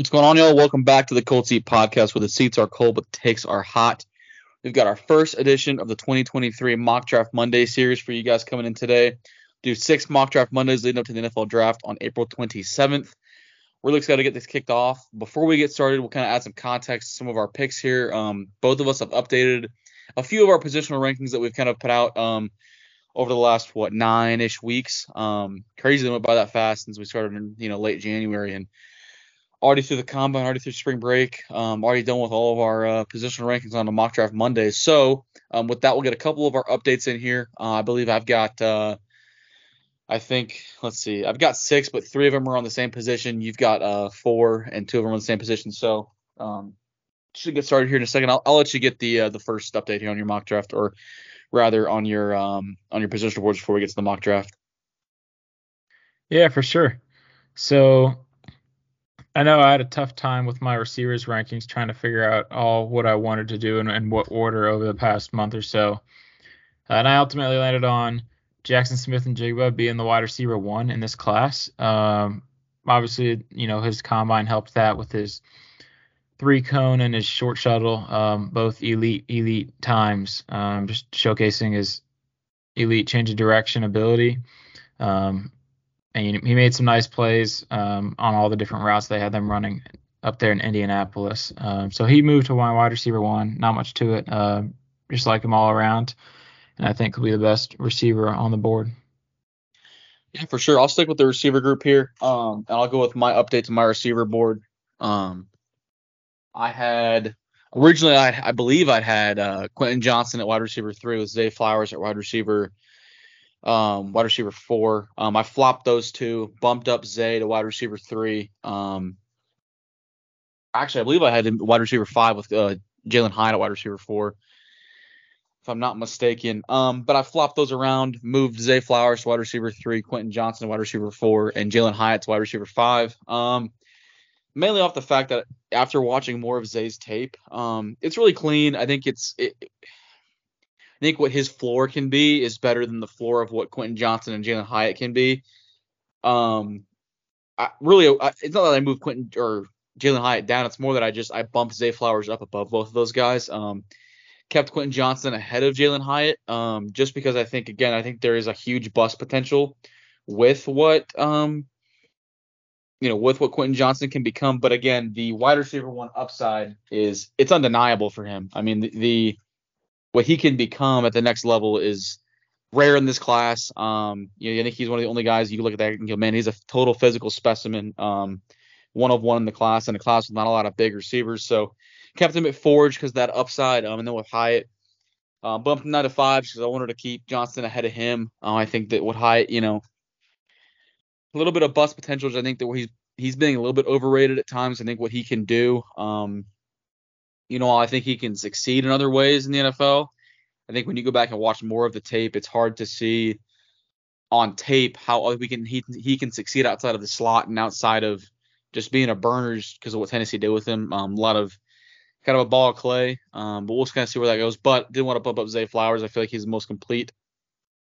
What's going on, y'all? Welcome back to the Cold Seat Podcast, where the seats are cold but the takes are hot. We've got our first edition of the 2023 Mock Draft Monday series for you guys coming in today. Do six mock draft Mondays leading up to the NFL draft on April 27th. Really excited to get this kicked off. Before we get started, we'll kind of add some context to some of our picks here. Um, both of us have updated a few of our positional rankings that we've kind of put out um, over the last what nine-ish weeks. Um, crazy they went by that fast since we started in you know late January and already through the combine, already through spring break, um, already done with all of our uh, positional rankings on the mock draft Mondays. So um, with that, we'll get a couple of our updates in here. Uh, I believe I've got, uh, I think, let's see, I've got six, but three of them are on the same position. You've got uh, four, and two of them on the same position. So um, should get started here in a second. I'll, I'll let you get the uh, the first update here on your mock draft, or rather on your um, on your positional boards before we get to the mock draft. Yeah, for sure. So I know I had a tough time with my receivers rankings trying to figure out all what I wanted to do and, and what order over the past month or so. Uh, and I ultimately landed on Jackson Smith-Njigba being the wide receiver one in this class. Um, obviously, you know, his combine helped that with his three cone and his short shuttle, um, both elite, elite times, um, just showcasing his elite change of direction ability. Um, and he made some nice plays um, on all the different routes they had them running up there in Indianapolis. Um, so he moved to wide receiver one. Not much to it. Uh, just like him all around, and I think he'll be the best receiver on the board. Yeah, for sure. I'll stick with the receiver group here, um, and I'll go with my update to my receiver board. Um, I had originally, I, I believe I had uh, Quentin Johnston at wide receiver three with Zay Flowers at wide receiver um, wide receiver four. Um, I flopped those two, bumped up Zay to wide receiver three. Um, actually, I believe I had wide receiver five with uh, Jalin Hyatt at wide receiver four, if I'm not mistaken. Um, but I flopped those around, moved Zay Flowers to wide receiver three, Quentin Johnston to wide receiver four, and Jalin Hyatt to wide receiver five. Um, mainly off the fact that after watching more of Zay's tape, um, it's really clean. I think it's it, I think what his floor can be is better than the floor of what Quentin Johnston and Jalin Hyatt can be. Um, I really, I, it's not that I move Quentin or Jalin Hyatt down. It's more that I just I bumped Zay Flowers up above both of those guys. Um, kept Quentin Johnston ahead of Jalin Hyatt. Um, just because I think again, I think there is a huge bust potential with what um, you know, with what Quentin Johnston can become. But again, the wide receiver one upside is it's undeniable for him. I mean, the, the what he can become at the next level is rare in this class. Um, you know, I think he's one of the only guys you look at that and go, man, he's a total physical specimen. Um, one of one in the class, and a class with not a lot of big receivers. So kept him at Forge because that upside. Um, and then with Hyatt, uh, bumped him down to five because I wanted to keep Johnston ahead of him. Uh, I think that with Hyatt, you know, a little bit of bust potential. I think that he's he's being a little bit overrated at times. I think what he can do. Um, you know, I think he can succeed in other ways in the NFL. I think when you go back and watch more of the tape, it's hard to see on tape how we can he he can succeed outside of the slot and outside of just being a burner because of what Tennessee did with him. Um, a lot of kind of a ball of clay. Um, but we'll just kind of see where that goes. But didn't want to bump up Zay Flowers. I feel like he's the most complete.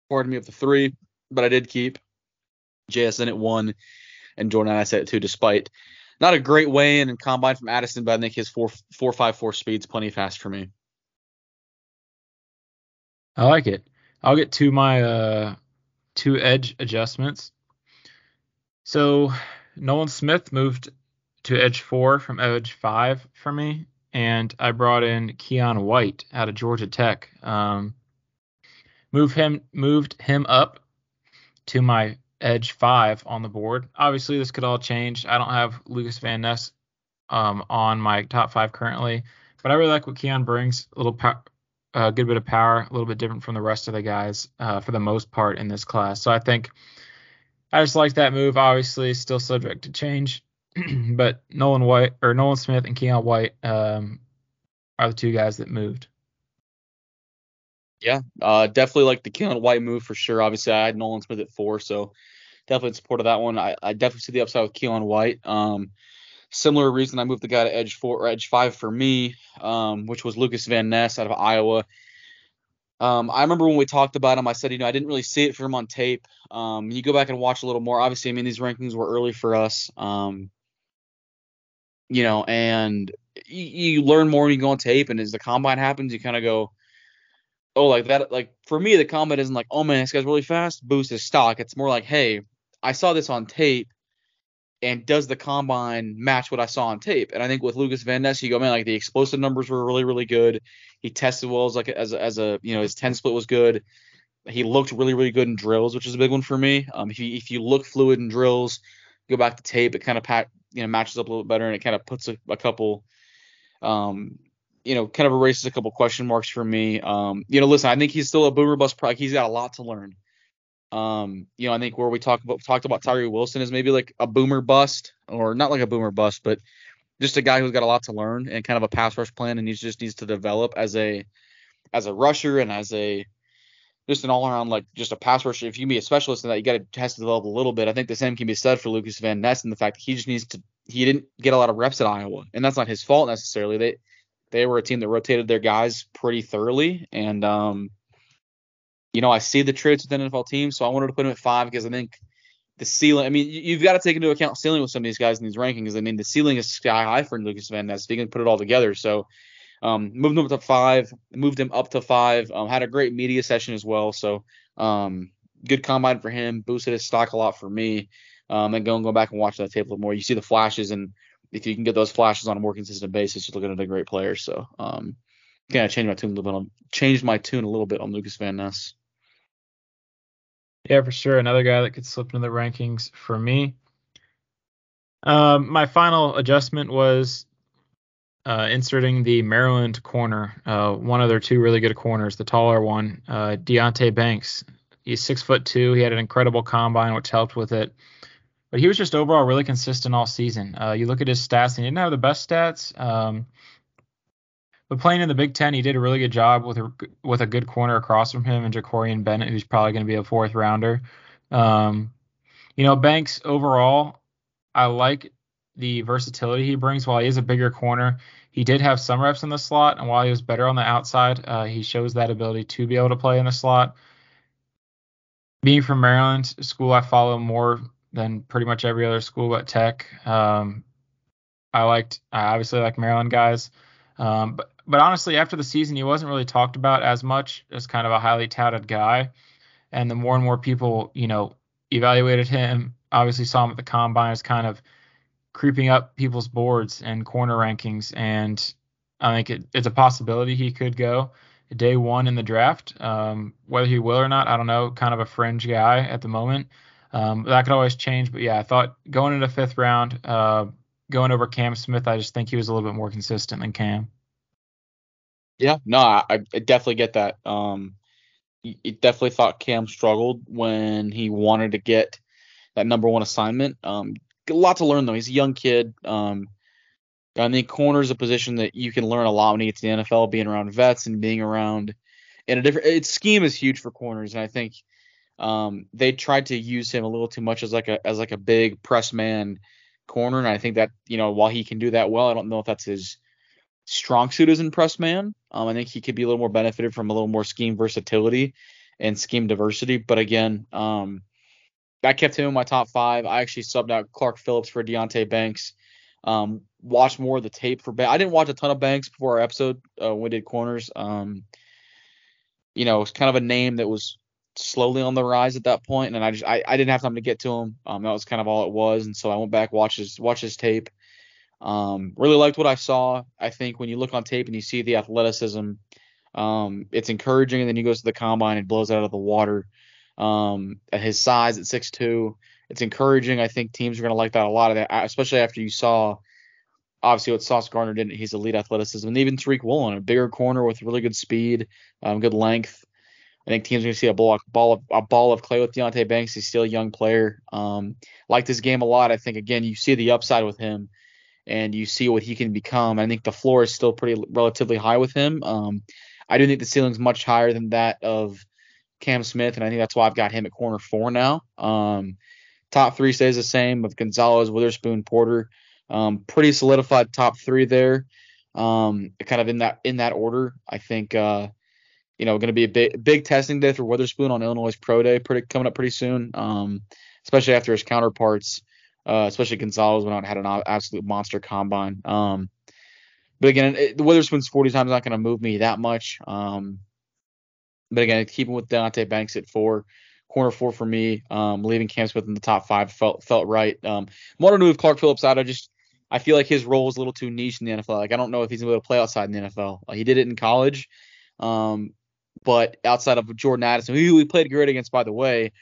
Pardon me of the three, but I did keep JSN at one and Jordan Addison at two, despite not a great weigh in and combine from Addison, but I think his four four five four speed's plenty fast for me. I like it. I'll get to my uh two edge adjustments. So Nolan Smith moved to edge four from edge five for me, and I brought in Keion White out of Georgia Tech. Um, move him moved him up to my edge five on the board. Obviously, this could all change. I don't have Lucas Van Ness um, on my top five currently, but I really like what Keion brings. A little pow- a good bit of power, a little bit different from the rest of the guys uh, for the most part in this class. So I think I just like that move. Obviously, still subject to change, but Nolan White or Nolan Smith and Keion White um, are the two guys that moved. Yeah, uh, definitely like the Keion White move for sure. Obviously, I had Nolan Smith at four, so definitely in support of that one. I, I definitely see the upside with Keion White. Um, similar reason I moved the guy to edge four or edge five for me, um, which was Lucas Van Ness out of Iowa. Um, I remember when we talked about him, I said, you know, I didn't really see it for him on tape. Um, you go back and watch a little more. Obviously, I mean, these rankings were early for us. Um, you know, and you, you learn more when you go on tape. And as the combine happens, you kind of go, oh, like that. Like for me, the combine isn't like, oh man, this guy's really fast, boost his stock. It's more like, hey, I saw this on tape and does the combine match what I saw on tape? And I think with Lucas Van Ness, you go, man, like the explosive numbers were really, really good. He tested well as like as as a you know his 10 split was good. He looked really, really good in drills, which is a big one for me. Um, if you if you look fluid in drills, go back to tape, it kind of pat you know matches up a little bit better, and it kind of puts a, a couple, um, you know, kind of erases a couple question marks for me. Um, you know, listen, I think he's still a boomer bust. Pro- he's got a lot to learn. Um, you know, I think where we talk about talked about Tyree Wilson is maybe like a boomer bust, or not like a boomer bust, but just a guy who's got a lot to learn and kind of a pass rush plan, and he just needs to develop as a as a rusher and as a just an all around like just a pass rusher. If you can be a specialist in that, you got to test the level a little bit. I think the same can be said for Lucas Van Ness and the fact that he just needs to. He didn't get a lot of reps at Iowa, and that's not his fault necessarily. They they were a team that rotated their guys pretty thoroughly, and um, you know, I see the traits with NFL teams, so I wanted to put him at five because I think the ceiling. I mean, you've got to take into account ceiling with some of these guys in these rankings. I mean, the ceiling is sky high for Lucas Van Ness. If he can put it all together, so um, moved him up to five, moved him up to five. Um, had a great media session as well, so um, good combine for him. Boosted his stock a lot for me. Um, and go and go back and watch that tape a little more. You see the flashes, and if you can get those flashes on a more consistent basis, you're looking at a great player. So, um, kind of changed my tune a little bit on changed my tune a little bit on Lucas Van Ness. Yeah, for sure. Another guy that could slip into the rankings for me. Um, my final adjustment was uh, inserting the Maryland corner, uh, one of their two really good corners, the taller one, uh, Deonte Banks. He's six foot two. He had an incredible combine, which helped with it. But he was just overall really consistent all season. Uh, you look at his stats, and he didn't have the best stats. Um, but playing in the Big Ten, he did a really good job with a with a good corner across from him and Jakorian Bennett, who's probably going to be a fourth rounder. Um, you know, Banks overall, I like the versatility he brings. While he is a bigger corner, he did have some reps in the slot, and while he was better on the outside, uh, he shows that ability to be able to play in the slot. Being from Maryland, school I follow more than pretty much every other school but Tech. Um, I liked, I obviously like Maryland guys. Um, but but honestly, after the season, he wasn't really talked about as much as kind of a highly touted guy. And the more and more people, you know, evaluated him, obviously saw him at the combine as kind of creeping up people's boards and corner rankings. And I think it, it's a possibility he could go day one in the draft. Um, whether he will or not, I don't know. Kind of a fringe guy at the moment. Um, that could always change. But yeah, I thought going into fifth round, uh, going over Cam Smith, I just think he was a little bit more consistent than Cam. Yeah, no, I, I definitely get that. Um, definitely thought Cam struggled when he wanted to get that number one assignment. Um, a lot to learn though. He's a young kid. Um, I think corner is a position that you can learn a lot when you get to the NFL, being around vets and being around in a different. Its scheme is huge for corners, and I think um, they tried to use him a little too much as like a as like a big press man corner, and I think that you know while he can do that well, I don't know if that's his strong suit as in press man. Um, I think he could be a little more benefited from a little more scheme versatility and scheme diversity. But again, um, I kept him in my top five. I actually subbed out Clark Phillips for Deonte Banks. Um, watched more of the tape for Banks. I didn't watch a ton of Banks before our episode uh, when we did corners. Um, you know, it's kind of a name that was slowly on the rise at that point, and I just I, I didn't have time to get to him. Um, that was kind of all it was, and so I went back watched his watch his tape. Um, really liked what I saw. I think when you look on tape and you see the athleticism, um, it's encouraging. And then he goes to the combine and blows out of the water. Um, at his size at 6'2, it's encouraging. I think teams are going to like that a lot of that, especially after you saw obviously what Sauce Gardner did. He's elite athleticism, and even Tariq Woolen, a bigger corner with really good speed, um, good length. I think teams are going to see a ball, ball of a ball of clay with Deonte Banks. He's still a young player. Um, liked his game a lot. I think again you see the upside with him, and you see what he can become. I think the floor is still pretty relatively high with him. Um, I do think the ceiling's much higher than that of Cam Smith, and I think that's why I've got him at corner four now. Um, top three stays the same of Gonzalez, Witherspoon, Porter. Um, pretty solidified top three there. Um, kind of in that in that order. I think uh, you know, going to be a big, big testing day for Witherspoon on Illinois Pro Day, pretty coming up pretty soon. Um, especially after his counterparts uh, especially Gonzalez went out and had an absolute monster combine. Um, but again, the Witherspoon's 40 times not going to move me that much. Um, but again, keeping with Deonte Banks at four, corner four for me. Um, leaving Cam Smith in the top five felt felt right. Um, wanted to move Clark Phillips out. I just I feel like his role is a little too niche in the NFL. Like I don't know if he's able to play outside in the NFL. Like, he did it in college, um, but outside of Jordan Addison, who we played great against, by the way,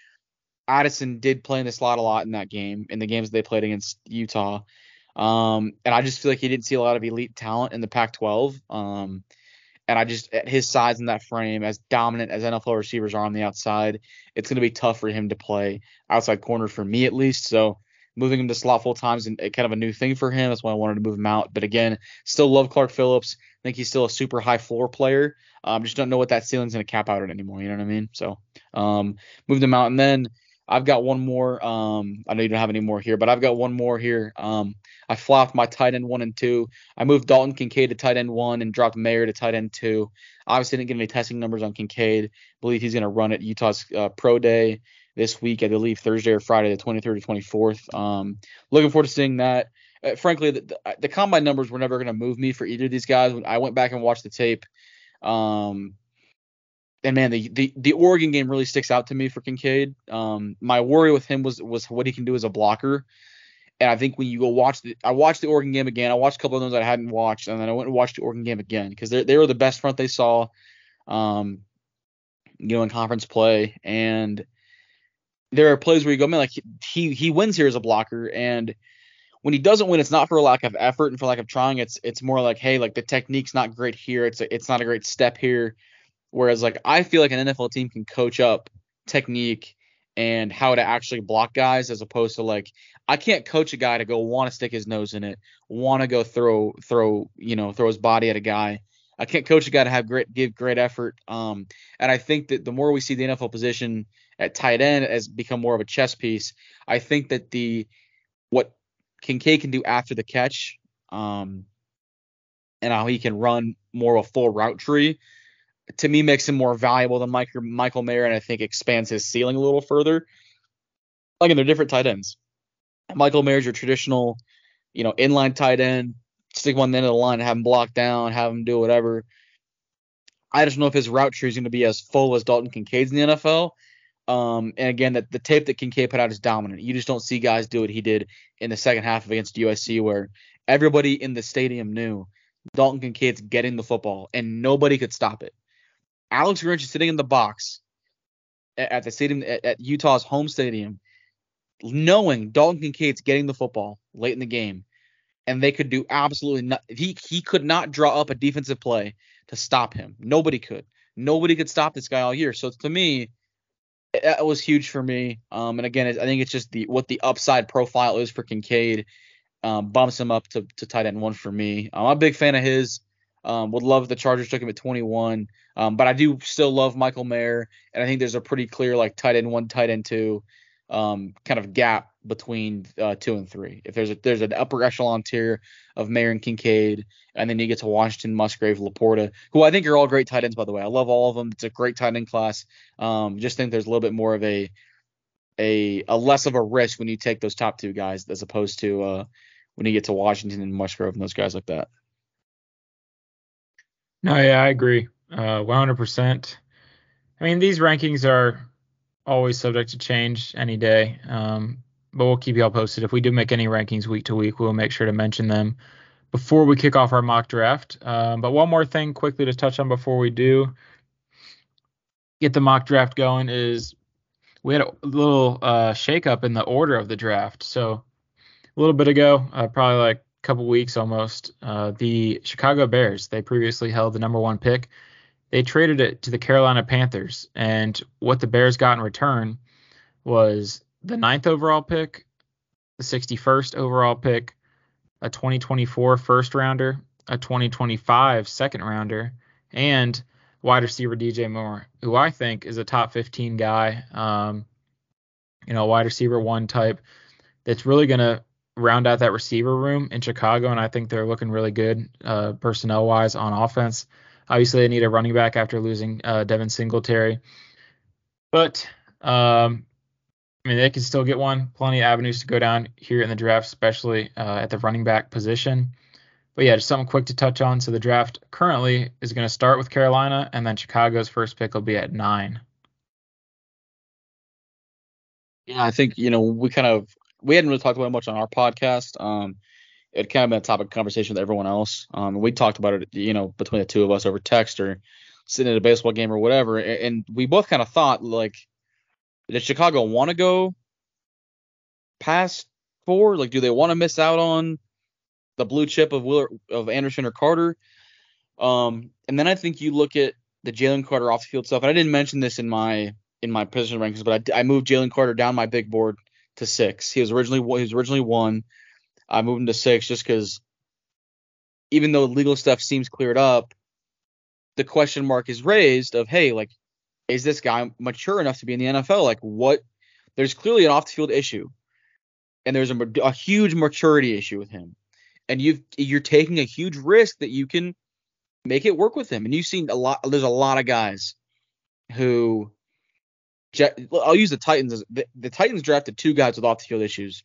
Addison did play in the slot a lot in that game, in the games they played against Utah. Um, and I just feel like he didn't see a lot of elite talent in the Pac-12. Um, and I just at his size in that frame, as dominant as NFL receivers are on the outside, it's going to be tough for him to play outside corner for me at least. So moving him to slot full time is kind of a new thing for him. That's why I wanted to move him out. But again, still love Clark Phillips. I think he's still a super high floor player. Um, just don't know what that ceiling's going to cap out at anymore. You know what I mean? So um, moved him out, and then I've got one more. Um, I know you don't have any more here, but I've got one more here. Um, I flopped my tight end one and two. I moved Dalton Kincaid to tight end one and dropped Mayer to tight end two. Obviously, didn't get any testing numbers on Kincaid. Believe he's going to run at Utah's uh, pro day this week. I believe Thursday or Friday, the 23rd or 24th. Um, looking forward to seeing that. Uh, frankly, the, the, the, combine numbers were never going to move me for either of these guys. When I went back and watched the tape, um, and man, the, the the Oregon game really sticks out to me for Kincaid. Um, my worry with him was was what he can do as a blocker. And I think when you go watch the, I watched the Oregon game again. I watched a couple of those I hadn't watched, and then I went and watched the Oregon game again because they they were the best front they saw, um, you know, in conference play. And there are plays where you go, man, like he he wins here as a blocker, and when he doesn't win, it's not for a lack of effort and for lack of trying. It's it's more like, hey, like the technique's not great here. It's a, it's not a great step here. Whereas like I feel like an NFL team can coach up technique and how to actually block guys as opposed to like I can't coach a guy to go want to stick his nose in it, want to go throw throw you know throw his body at a guy. I can't coach a guy to have great give great effort. Um, and I think that the more we see the NFL position at tight end as become more of a chess piece, I think that the what Kincaid can do after the catch, um, and how he can run more of a full route tree to me makes him more valuable than Michael Michael Mayer, and I think expands his ceiling a little further. Again, they're different tight ends. Michael Mayer's your traditional, you know, inline tight end, stick one end of the line, have him block down, have him do whatever. I just don't know if his route tree is going to be as full as Dalton Kincaid's in the NFL. Um, and again, that the tape that Kincaid put out is dominant. You just don't see guys do what he did in the second half against USC, where everybody in the stadium knew Dalton Kincaid's getting the football and nobody could stop it. Alex Grinch is sitting in the box at, at the stadium at, at, Utah's home stadium, knowing Dalton Kincaid's getting the football late in the game, and they could do absolutely nothing. He he could not draw up a defensive play to stop him. Nobody could. Nobody could stop this guy all year. So to me, that was huge for me. Um, and again, I think it's just the what the upside profile is for Kincaid. Um, bumps him up to, to tight end one for me. I'm a big fan of his. Um, would love the Chargers took him at 21, um, but I do still love Michael Mayer, and I think there's a pretty clear like tight end one, tight end two, um, kind of gap between uh, two and three. If there's a there's an upper echelon tier of Mayer and Kincaid, and then you get to Washington, Musgrave, LaPorta, who I think are all great tight ends by the way. I love all of them. It's a great tight end class. Um, just think there's a little bit more of a a a less of a risk when you take those top two guys as opposed to uh, when you get to Washington and Musgrave and those guys like that. No, yeah, I agree. Uh, 100%. I mean, these rankings are always subject to change any day. Um, but we'll keep y'all posted. If we do make any rankings week to week, we'll make sure to mention them before we kick off our mock draft. Um, but one more thing quickly to touch on before we do get the mock draft going is we had a little uh, shakeup in the order of the draft. So a little bit ago, uh, probably like a couple weeks almost, uh, the Chicago Bears, they previously held the number one pick. They traded it to the Carolina Panthers. And what the Bears got in return was the ninth overall pick, the 61st overall pick, a 2024 first rounder, a 2025 second rounder, and wide receiver DJ Moore, who I think is a top 15 guy. Um, you know, wide receiver one type that's really going to round out that receiver room in Chicago, and I think they're looking really good uh, personnel wise on offense. Obviously, they need a running back after losing uh, Devin Singletary, but um, I mean, they can still get one. Plenty of avenues to go down here in the draft, especially uh, at the running back position. But yeah, just something quick to touch on. So the draft currently is going to start with Carolina, and then Chicago's first pick will be at nine. Yeah, I think you know we kind of we hadn't really talked about it much on our podcast. Um, it kind of been a topic of conversation with everyone else. Um, we talked about it, you know, between the two of us over text or sitting at a baseball game or whatever, and we both kind of thought like, does Chicago want to go past four? Like, do they want to miss out on the blue chip of Willer, of Anderson or Carter. Um, and then I think you look at the Jalen Carter off the field stuff. And I didn't mention this in my in my position rankings, but I, I moved Jalen Carter down my big board to six. He was originally he was originally one. I moved him to six just because even though legal stuff seems cleared up, the question mark is raised of hey, like, is this guy mature enough to be in the NFL? Like, what? There's clearly an off the field issue, and there's a, a huge maturity issue with him and you you're taking a huge risk that you can make it work with him. And you've seen a lot. There's a lot of guys who. I'll use the Titans. As, the, the Titans drafted two guys with off the field issues,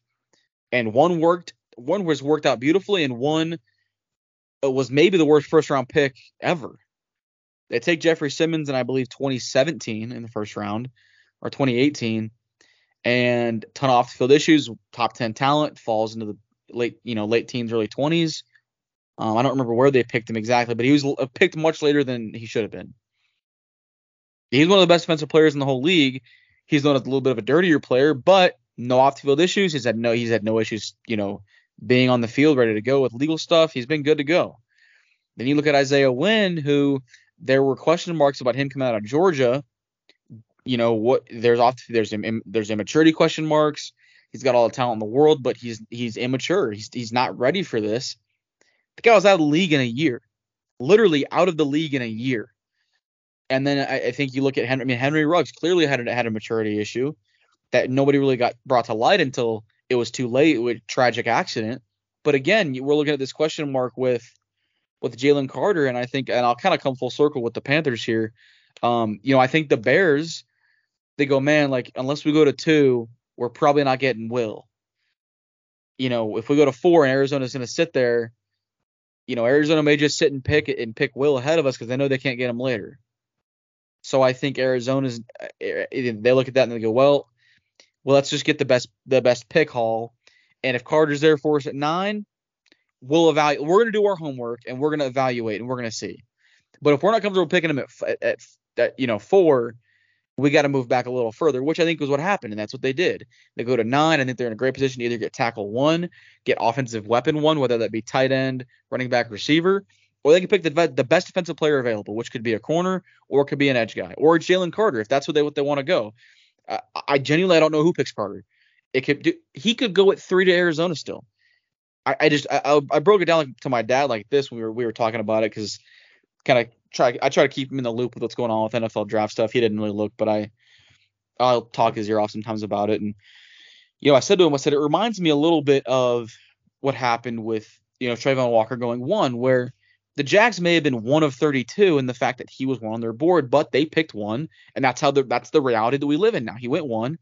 and one worked. One was worked out beautifully, and one was maybe the worst first round pick ever. They take Jeffery Simmons in I believe 2017 in the first round or 2018, and ton of off field issues. Top 10 talent falls into the late, you know, late teens, early 20s. Um, I don't remember where they picked him exactly, but he was uh, picked much later than he should have been. He's one of the best defensive players in the whole league. He's known as a little bit of a dirtier player, but no off-the-field issues. He's had no he's had no issues, you know, being on the field ready to go with legal stuff. He's been good to go. Then you look at Isaiah Wynn, who there were question marks about him coming out of Georgia. You know what? There's off there's there's immaturity question marks. He's got all the talent in the world, but he's he's immature. He's he's not ready for this. The guy was out of the league in a year, literally out of the league in a year. And then I, I think you look at Henry. I mean, Henry Ruggs clearly had had a maturity issue that nobody really got brought to light until it was too late with tragic accident. But again, we're looking at this question mark with with Jalen Carter, and I think, and I'll kind of come full circle with the Panthers here. Um, you know, I think the Bears, they go, man, like unless we go to two, we're probably not getting Will. You know, if we go to four and Arizona's going to sit there, you know, Arizona may just sit and pick it and pick Will ahead of us because they know they can't get him later. So I think Arizona's eh, eh, they look at that and they go, well, well, let's just get the best the best pick haul. And if Carter's there for us at nine, we'll evaluate. We're gonna do our homework and we're gonna evaluate and we're gonna see. But if we're not comfortable picking him at, at, at you know four, we got to move back a little further, which I think was what happened, and that's what they did. They go to nine. I think they're in a great position to either get tackle one, get offensive weapon one, whether that be tight end, running back, receiver, or they can pick the the best defensive player available, which could be a corner or it could be an edge guy or Jalen Carter if that's what they what they want to go. Uh, I genuinely I don't know who picks Carter. It could do, he could go at three to Arizona still. I, I just I, I broke it down like, to my dad like this when we were we were talking about it because kind of try I try to keep him in the loop with what's going on with NFL draft stuff. He didn't really look, but I I'll talk his ear off sometimes about it. And you know, I said to him, I said it reminds me a little bit of what happened with you know Travon Walker going one, where the Jags may have been one of 32 in the fact that he was one on their board, but they picked one, and that's how the that's the reality that we live in now. He went one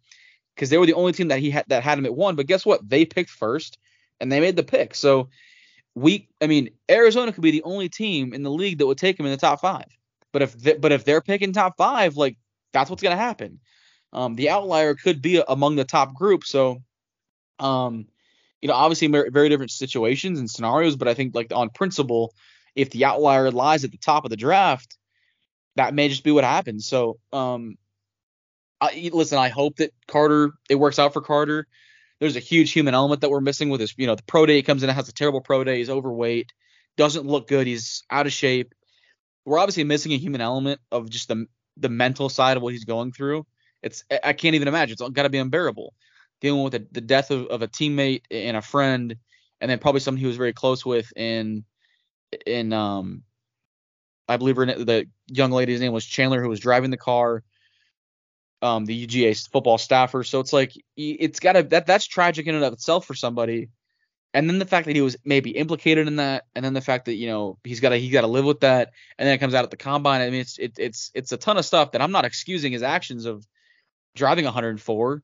because they were the only team that he had that had him at one. But guess what? They picked first, and they made the pick. So we, I mean, Arizona could be the only team in the league that would take him in the top five. But if they, but if they're picking top five, like that's what's gonna happen. Um, the outlier could be among the top group. So, um, you know, obviously very different situations and scenarios, but I think like on principle, if the outlier lies at the top of the draft, that may just be what happens. So, um, I, listen, I hope that Carter it works out for Carter there's a huge human element that we're missing with this. You know, the pro day comes in, and has a terrible pro day, he's overweight, doesn't look good, he's out of shape. We're obviously missing a human element of just the the mental side of what he's going through. It's I can't even imagine. It's got to be unbearable dealing with the, the death of, of a teammate and a friend, and then probably someone he was very close with in in um I believe her the young lady's name was Chandler who was driving the car um, the UGA football staffer. So it's like it's got to that that's tragic in and of itself for somebody. And then the fact that he was maybe implicated in that, and then the fact that you know he's got to he got to live with that, and then it comes out at the combine. I mean, it's it, it's it's a ton of stuff that I'm not excusing his actions of driving 104.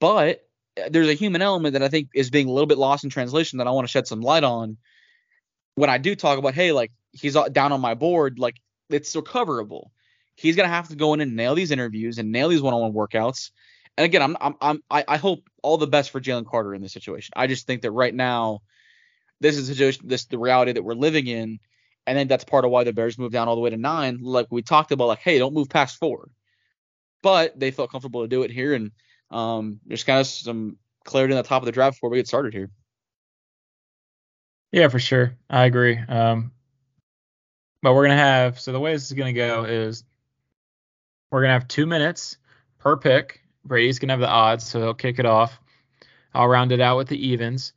But there's a human element that I think is being a little bit lost in translation that I want to shed some light on. When I do talk about, hey, like he's down on my board, like it's recoverable. He's gonna have to go in and nail these interviews and nail these one-on-one workouts. And again, I'm, I'm, I'm I hope all the best for Jalen Carter in this situation. I just think that right now, this is the this the reality that we're living in, and then that's part of why the Bears moved down all the way to nine. Like we talked about, like, hey, don't move past four. But they felt comfortable to do it here, and um, there's kind of some clarity in the top of the draft before we get started here. Yeah, for sure. I agree. Um, but we're gonna have so the way this is gonna go is we're gonna have two minutes per pick. Brady's gonna have the odds, so he'll kick it off. I'll round it out with the evens.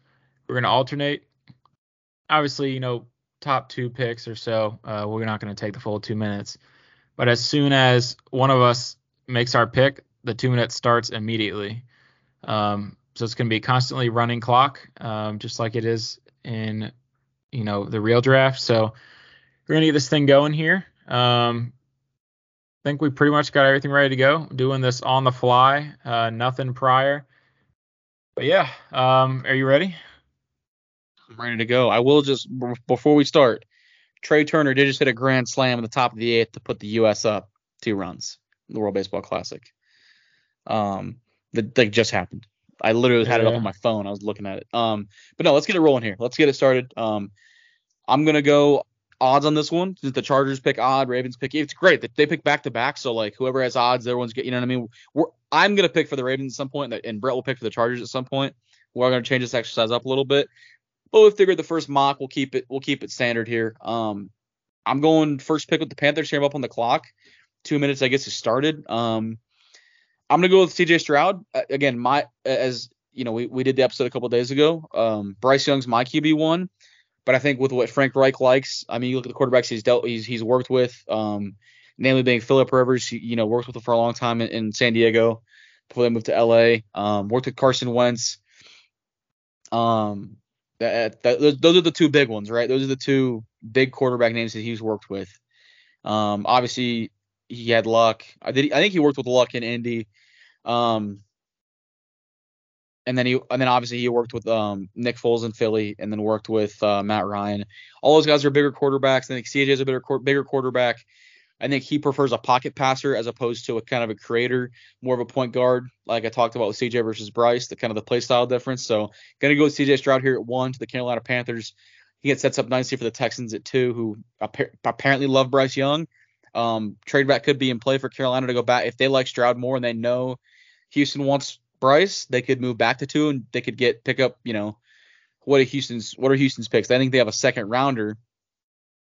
We're gonna alternate. Obviously, you know, top two picks or so. Uh, we're not gonna take the full two minutes. But as soon as one of us makes our pick, the two minutes starts immediately. Um, so it's going to be constantly running clock, um, just like it is in you know the real draft. So we're gonna get this thing going here. Um, I think we pretty much got everything ready to go. Doing this on the fly, uh, nothing prior. But yeah, um, are you ready? I'm ready to go. I will just before we start. Trea Turner did just hit a grand slam in the top of the eighth to put the U.S. up two runs, the World Baseball Classic. Um, that, that just happened. I literally had yeah. it up on my phone. I was looking at it. Um, but no, let's get it rolling here. Let's get it started. Um, I'm gonna go odds on this one. Since the Chargers pick odd, Ravens pick. It's great that they pick back to back. So like whoever has odds, everyone's get. You know what I mean? We're, I'm gonna pick for the Ravens at some point, and Brett will pick for the Chargers at some point. We're gonna change this exercise up a little bit. But we figured the first mock, we'll keep it. We'll keep it standard here. Um, I'm going first pick with the Panthers here. I'm up on the clock. Two minutes, I guess, is started. Um, I'm gonna go with C.J. Stroud again. My as you know, we, we did the episode a couple days ago. Um, Bryce Young's my QB one, but I think with what Frank Reich likes, I mean, you look at the quarterbacks he's dealt, he's he's worked with, um, namely being Philip Rivers. You know, worked with him for a long time in, in San Diego before they moved to L.A. Um, worked with Carson Wentz. Um, that, that, those are the two big ones, right? Those are the two big quarterback names that he's worked with. Um, obviously he had luck. I did. I think he worked with luck in Indy. Um, and then he and then obviously he worked with um, Nick Foles in Philly, and then worked with uh, Matt Ryan. All those guys are bigger quarterbacks. I think CJ is a bigger bigger quarterback. I think he prefers a pocket passer as opposed to a kind of a creator, more of a point guard, like I talked about with CJ versus Bryce, the kind of the play style difference. So gonna go with CJ Stroud here at one to the Carolina Panthers. He gets sets up nicely for the Texans at two, who apparently love Bryce Young. Um, trade back could be in play for Carolina to go back if they like Stroud more and they know Houston wants Bryce. They could move back to two and they could get pick up. You know, what are Houston's what are Houston's picks? I think they have a second rounder.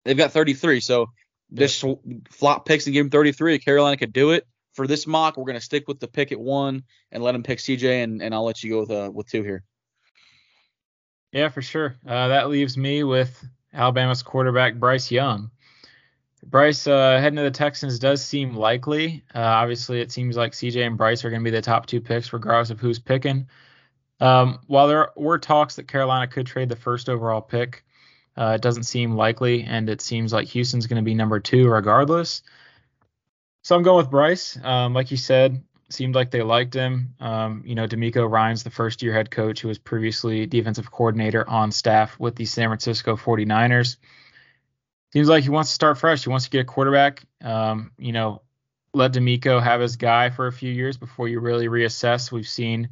They've got 33, so this flop picks and give them 33. Carolina could do it for this mock. We're gonna stick with the pick at one and let them pick CJ, and, and I'll let you go with uh, with two here. Yeah, for sure. Uh, that leaves me with Alabama's quarterback Bryce Young. Bryce uh, heading to the Texans does seem likely. Uh, obviously, it seems like CJ and Bryce are going to be the top two picks, regardless of who's picking. Um, while there were talks that Carolina could trade the first overall pick, uh, it doesn't seem likely, and it seems like Houston's going to be number two regardless. So I'm going with Bryce. Um, like you said, seemed like they liked him. Um, you know, DeMeco Ryans the first year head coach who was previously defensive coordinator on staff with the San Francisco 49ers seems like he wants to start fresh. He wants to get a quarterback. Um, you know, let DeMeco have his guy for a few years before you really reassess. We've seen,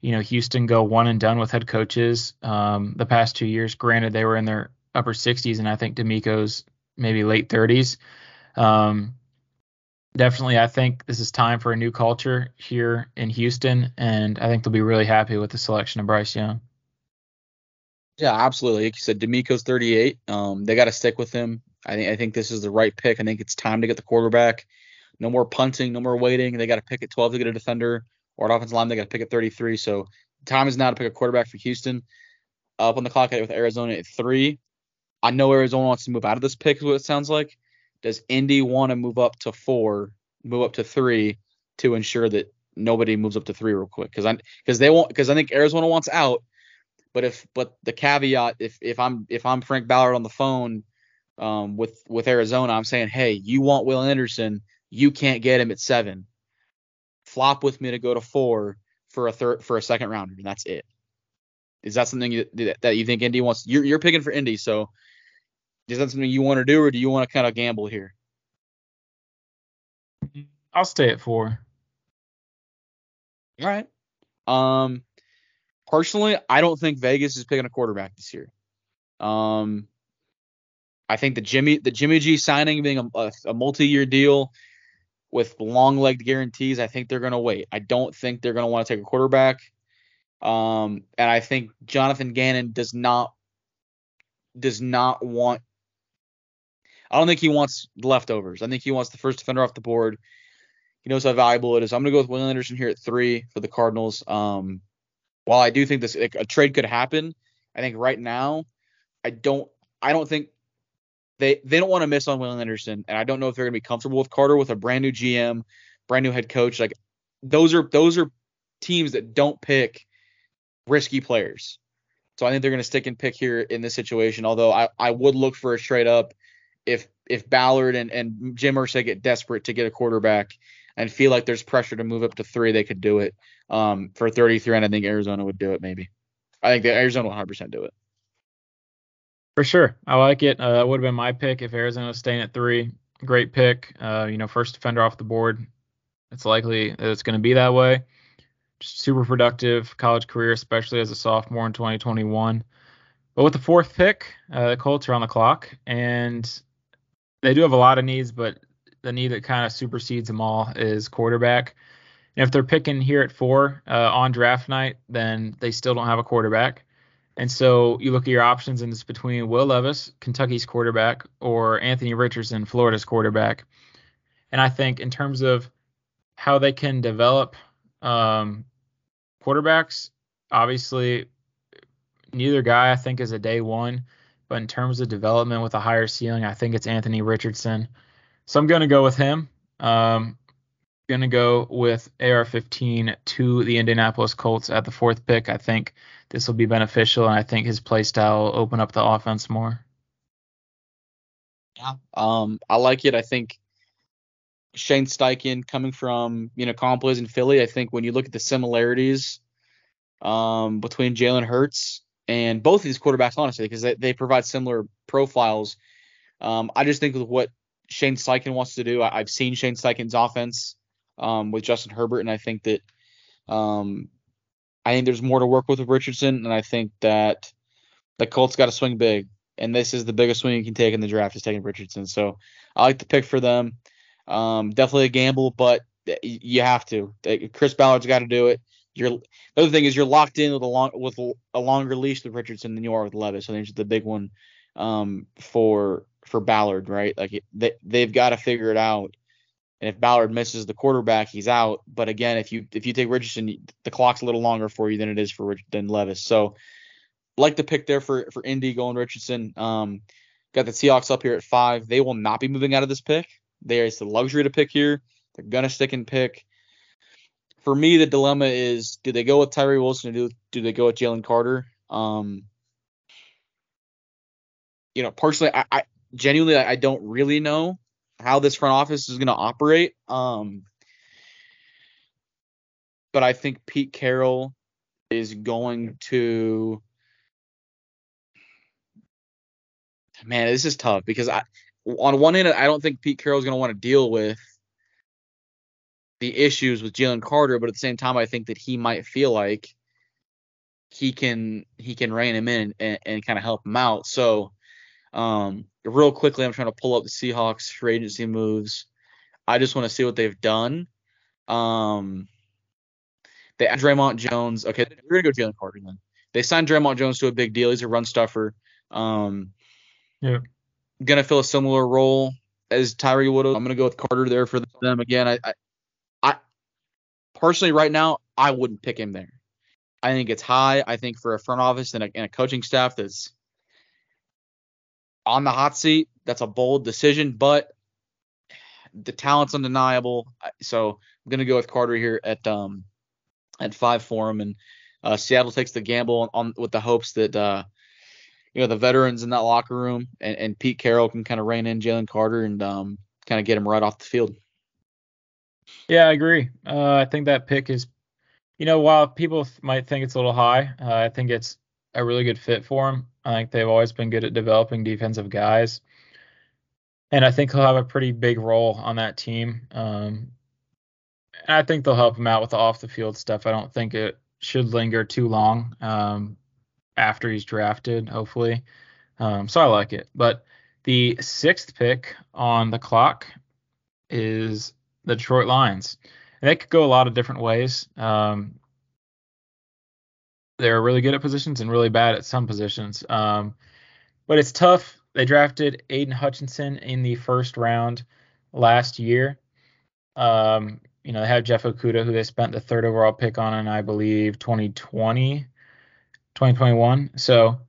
you know, Houston go one and done with head coaches um, the past two years. Granted, they were in their upper 60s, and I think DeMeco's maybe late 30s. Um, definitely, I think this is time for a new culture here in Houston, and I think they'll be really happy with the selection of Bryce Young. Yeah, absolutely. Like you said, DeMeco's 38. Um, they got to stick with him. I think I think this is the right pick. I think it's time to get the quarterback. No more punting, no more waiting. They got to pick at 12 to get a defender or an offensive line. They got to pick at 33. So time is now to pick a quarterback for Houston. Up on the clock with Arizona at three. I know Arizona wants to move out of this pick. Is what it sounds like. Does Indy want to move up to four, move up to three to ensure that nobody moves up to three real quick? Because I because they want because I think Arizona wants out but if but the caveat, if if I'm if I'm Frank Ballard on the phone um, with with Arizona, I'm saying, hey, you want Will Anderson, you can't get him at seven. Flop with me to go to four for a third for a second rounder, and that's it. Is that something you, that you think Indy wants? You're, you're picking for Indy, so is that something you want to do, or do you want to kind of gamble here? I'll stay at four. All right. Um, personally, I don't think Vegas is picking a quarterback this year. Um, I think the Jimmy the Jimmy G signing being a, a, a multi-year deal with long-legged guarantees, I think they're going to wait. I don't think they're going to want to take a quarterback. Um, and I think Jonathan Gannon does not does not want. I don't think he wants leftovers. I think he wants the first defender off the board. He knows how valuable it is. I'm gonna go with Will Anderson here at three for the Cardinals. Um, while I do think this like, a trade could happen, I think right now I don't I don't think they they don't want to miss on Will Anderson, and I don't know if they're gonna be comfortable with Carter with a brand new GM, brand new head coach. Like those are those are teams that don't pick risky players. So I think they're gonna stick and pick here in this situation. Although I, I would look for a straight up if if Ballard and, and Jim Irsay get desperate to get a quarterback and feel like there's pressure to move up to three, they could do it. Um, for 33, and I think Arizona would do it maybe. I think that Arizona will 100% do it. For sure, I like it. Uh, that would have been my pick if Arizona was staying at three. Great pick. Uh, you know, first defender off the board. It's likely that it's going to be that way. Just super productive college career, especially as a sophomore in 2021. But with the fourth pick, uh, the Colts are on the clock, and they do have a lot of needs, but the need that kind of supersedes them all is quarterback. And if they're picking here at four uh, on draft night, then they still don't have a quarterback. And so you look at your options, and it's between Will Levis, Kentucky's quarterback, or Anthony Richardson, Florida's quarterback. And I think in terms of how they can develop um, quarterbacks, obviously neither guy I think is a day one. But in terms of development with a higher ceiling, I think it's Anthony Richardson. So I'm going to go with him. Um, going to go with AR-15 to the Indianapolis Colts at the fourth pick. I think this will be beneficial, and I think his play style will open up the offense more. Yeah, um, I like it. I think Shane Steichen coming from you know Colin plays in Philly. I think when you look at the similarities um, between Jalen Hurts and both of these quarterbacks, honestly, because they, they provide similar profiles. Um, I just think with what Shane Steichen wants to do. I, have seen Shane Steichen's offense um, with Justin Herbert, and I think that um, I think there's more to work with with Richardson, and I think that the Colts got to swing big, and this is the biggest swing you can take in the draft is taking Richardson. So I like the pick for them. Um, definitely a gamble, but you have to. Chris Ballard's got to do it. You're the other thing is you're locked in with a long with a longer leash with Richardson than you are with Levis. So I think it's the big one um, for for Ballard, right? Like they they've got to figure it out. And if Ballard misses the quarterback, he's out. But again, if you if you take Richardson, the clock's a little longer for you than it is for than Levis. So like the pick there for for Indy going Richardson. Um, got the Seahawks up here at five. They will not be moving out of this pick. There is the luxury to pick here. They're gonna stick and pick. For me, the dilemma is: do they go with Tyree Wilson or do do they go with Jalen Carter? Um, you know, personally, I, I genuinely I don't really know how this front office is going to operate. Um, but I think Pete Carroll is going to. Man, this is tough because I, on one hand, I don't think Pete Carroll is going to want to deal with the issues with Jalen Carter, but at the same time, I think that he might feel like he can he can rein him in and, and kind of help him out. So um, real quickly, I'm trying to pull up the Seahawks free agency moves. I just want to see what they've done. Um, they Dre'Mont Jones. Okay, we're gonna go Jalen Carter then. They signed Dre'Mont Jones to a big deal. He's a run stuffer. Um, yeah, gonna fill a similar role as Tyree would. I'm gonna go with Carter there for them again. I, I, I personally right now I wouldn't pick him there. I think it's high. I think for a front office and a, and a coaching staff that's on the hot seat. That's a bold decision, but the talent's undeniable. So I'm gonna go with Carter here at um at five for him, and uh, Seattle takes the gamble on, on, with the hopes that uh you know the veterans in that locker room and, and Pete Carroll can kind of rein in Jalen Carter and um kind of get him right off the field. Yeah, I agree. Uh, I think that pick is you know, while people might think it's a little high, uh, I think it's a really good fit for him. I think they've always been good at developing defensive guys, and I think he'll have a pretty big role on that team. Um, I think they'll help him out with the off the field stuff. I don't think it should linger too long um, after he's drafted, hopefully. Um, so I like it. But the sixth pick on the clock is the Detroit Lions. And they could go a lot of different ways. Um, they're really good at positions and really bad at some positions. Um, but it's tough. They drafted Aidan Hutchinson in the first round last year. Um, you know, they have Jeff Okudah, who they spent the third overall pick on in, I believe, 2020, 2021. So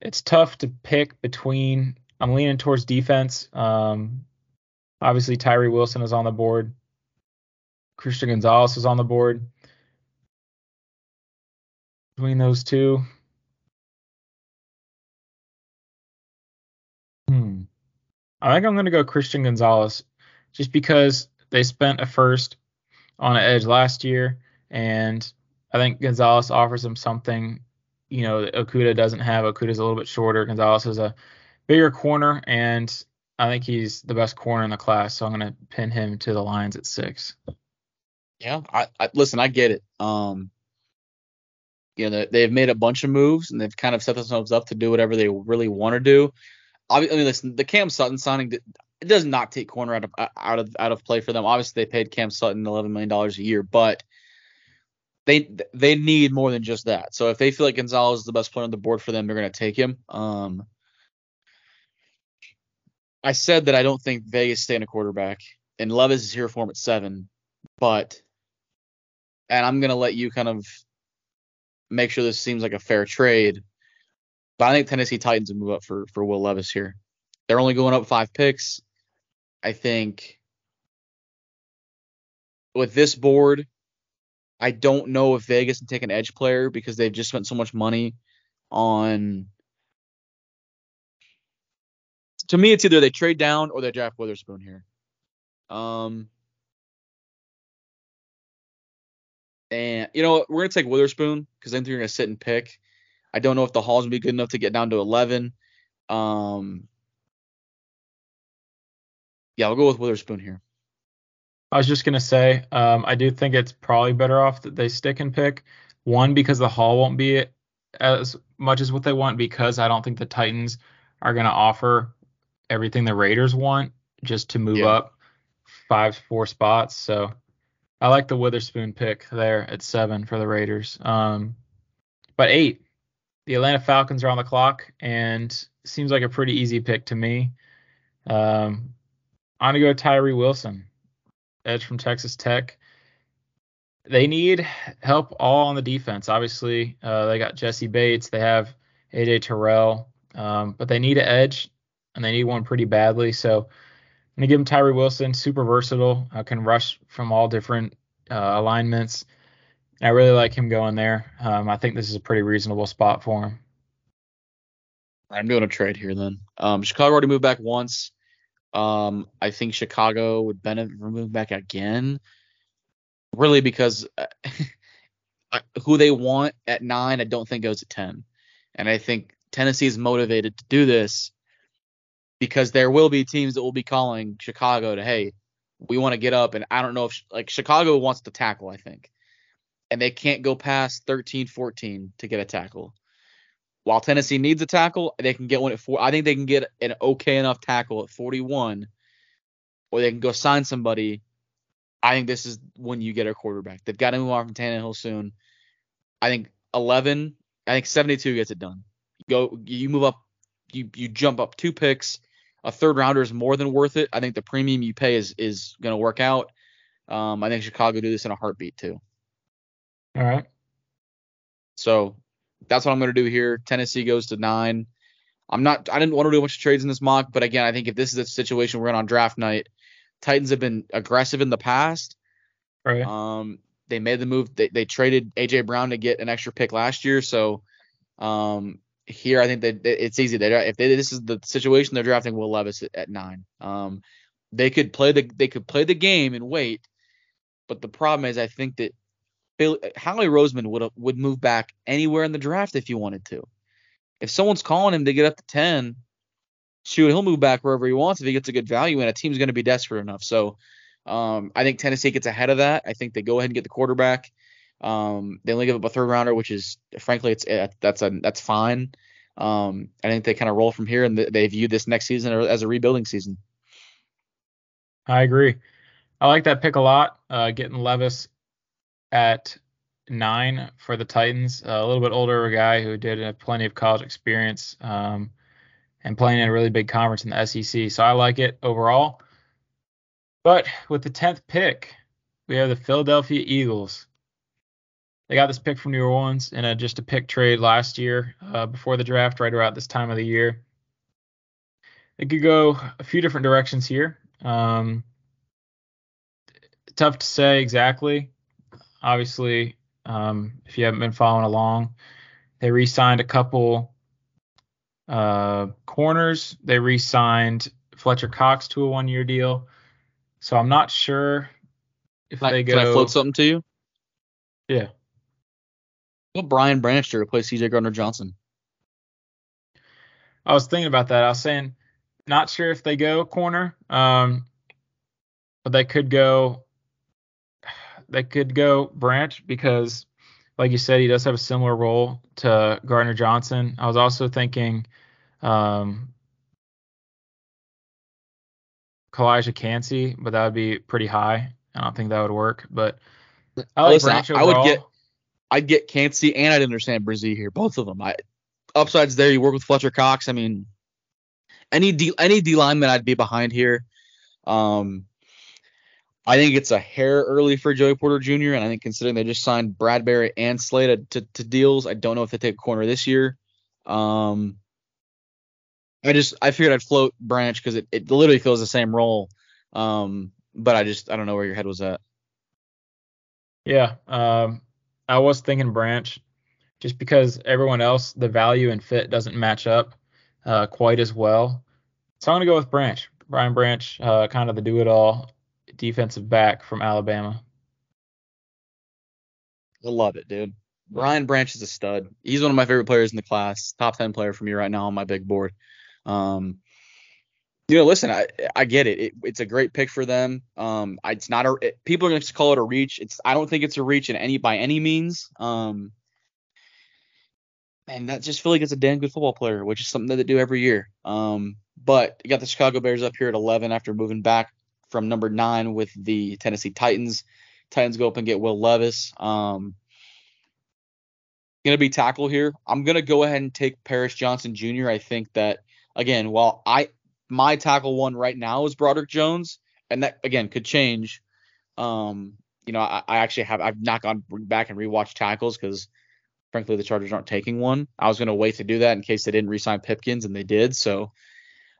it's tough to pick between. I'm leaning towards defense. Um, obviously, Tyree Wilson is on the board. Christian Gonzalez is on the board. Between those two, hmm. I think I'm going to go Christian Gonzalez just because they spent a first on an edge last year, and I think Gonzalez offers them something, you know, that Okudah doesn't have. Okudah's a little bit shorter. Gonzalez is a bigger corner, and I think he's the best corner in the class. So I'm going to pin him to the Lions at six. Yeah, I, I listen. I get it. Um, you know, they've made a bunch of moves and they've kind of set themselves up to do whatever they really want to do. I mean, listen, the Cam Sutton signing it does not take corner out of out of out of play for them. Obviously, they paid Cam Sutton eleven million dollars a year, but they they need more than just that. So if they feel like Gonzalez is the best player on the board for them, they're going to take him. Um, I said that I don't think Vegas stay in a quarterback, and Levis is here for him at seven, but and I'm going to let you kind of make sure this seems like a fair trade. But I think Tennessee Titans will move up for for Will Levis here. They're only going up five picks. I think with this board, I don't know if Vegas can take an edge player because they've just spent so much money on. To me, it's either they trade down or they draft Witherspoon here. Um, and you know we're gonna take Witherspoon because I think they're gonna sit and pick. I don't know if the haul's gonna be good enough to get down to 11. Um, yeah, I'll go with Witherspoon here. I was just gonna say, um, I do think it's probably better off that they stick and pick. One because the Hall won't be as much as what they want because I don't think the Titans are gonna offer everything the Raiders want just to move yeah. up five four spots. So I like the Witherspoon pick there at seven for the Raiders. Um, but eight, the Atlanta Falcons are on the clock and seems like a pretty easy pick to me. Um, I'm gonna go Tyree Wilson, edge from Texas Tech. They need help all on the defense. Obviously, uh, they got Jessie Bates, they have AJ Terrell, um, but they need an edge, and they need one pretty badly. So gonna give him Tyree Wilson, super versatile, uh, can rush from all different uh, alignments. I really like him going there. Um, I think this is a pretty reasonable spot for him. I'm doing a trade here then. Um, Chicago already moved back once. Um, I think Chicago would benefit from moving back again, really because uh, who they want at nine, I don't think goes at ten, and I think Tennessee is motivated to do this because there will be teams that will be calling Chicago to, hey, we want to get up, and I don't know if like Chicago wants to tackle, I think, and they can't go past 13, 14 to get a tackle. While Tennessee needs a tackle, they can get one at four. I think they can get an okay enough tackle at 41, or they can go sign somebody. I think this is when you get a quarterback. They've got to move on from Tannehill soon. I think 11. I think 72 gets it done. Go, you move up, you you jump up two picks. A third rounder is more than worth it. I think the premium you pay is is going to work out. Um, I think Chicago do this in a heartbeat too. All right. So that's what I'm going to do here. Tennessee goes to nine. I'm not. I didn't want to do a bunch of trades in this mock, but again, I think if this is a situation we're in on draft night, Titans have been aggressive in the past. Right. Um, they made the move. They, they traded AJ Brown to get an extra pick last year. So, um, here I think that it's easy. They if they, this is the situation they're drafting Will Levis at, at nine. Um, they could play the they could play the game and wait, but the problem is I think that Bill, Howie Roseman would would move back anywhere in the draft if you wanted to. If someone's calling him to get up to ten, shoot, he'll move back wherever he wants if he gets a good value, and a team's going to be desperate enough. So um, I think Tennessee gets ahead of that. I think they go ahead and get the quarterback. Um, they only give up a third rounder, which is frankly it's eh, that's a that's fine. Um, I think they kind of roll from here, and they view this next season as a rebuilding season. I agree. I like that pick a lot. Uh, getting Levis at nine for the Titans, uh, a little bit older guy who did have plenty of college experience um, and playing in a really big conference in the SEC. So I like it overall. But with the 10th pick, we have the Philadelphia Eagles. They got this pick from New Orleans in a, just a pick trade last year uh, before the draft, right around this time of the year. It could go a few different directions here. Um, tough to say exactly. Obviously, um, if you haven't been following along, they re-signed a couple uh, corners. They re-signed Fletcher Cox to a one-year deal. So I'm not sure if can they I, go. Can I float something to you? Yeah. What Brian Branch to replace C.J. Gardner Johnson? I was thinking about that. I was saying, not sure if they go corner, um, but they could go. They could go Branch because, like you said, he does have a similar role to Gardner Johnson. I was also thinking um, Calijah Kancey, but that would be pretty high. I don't think that would work. But I like Listen, Branch I overall. would get I'd get Kancey and I'd understand Bresee here, both of them. I upsides there. You work with Fletcher Cox. I mean, any D any D lineman I'd be behind here. Um, I think it's a hair early for Joey Porter Jr. And I think considering they just signed Bradberry and Slade to, to deals, I don't know if they take a corner this year. Um, I just I figured I'd float Branch because it, it literally feels the same role. Um, but I just I don't know where your head was at. Yeah, um, I was thinking Branch, just because everyone else, the value and fit doesn't match up uh, quite as well. So I'm gonna go with Branch. Brian Branch, uh, kind of the do-it-all defensive back from Alabama. I love it, dude. Brian Branch is a stud. He's one of my favorite players in the class. Top ten player for me right now on my big board. Um, you know, listen, I I get it. it it's a great pick for them. Um, it's not a it, people are going to call it a reach. It's I don't think it's a reach in any by any means. Um, and that just Philly gets a damn good football player, which is something that they do every year. Um, but you got the Chicago Bears up here at 11 after moving back from number nine with the Tennessee Titans. Titans go up and get Will Levis. Um, gonna be tackle here. I'm gonna go ahead and take Paris Johnson Jr. I think that again, while I my tackle one right now is Broderick Jones, and that again could change. Um, you know, I, I actually have I've not gone back and rewatched tackles because frankly the Chargers aren't taking one. I was gonna wait to do that in case they didn't re-sign Pipkins and they did. So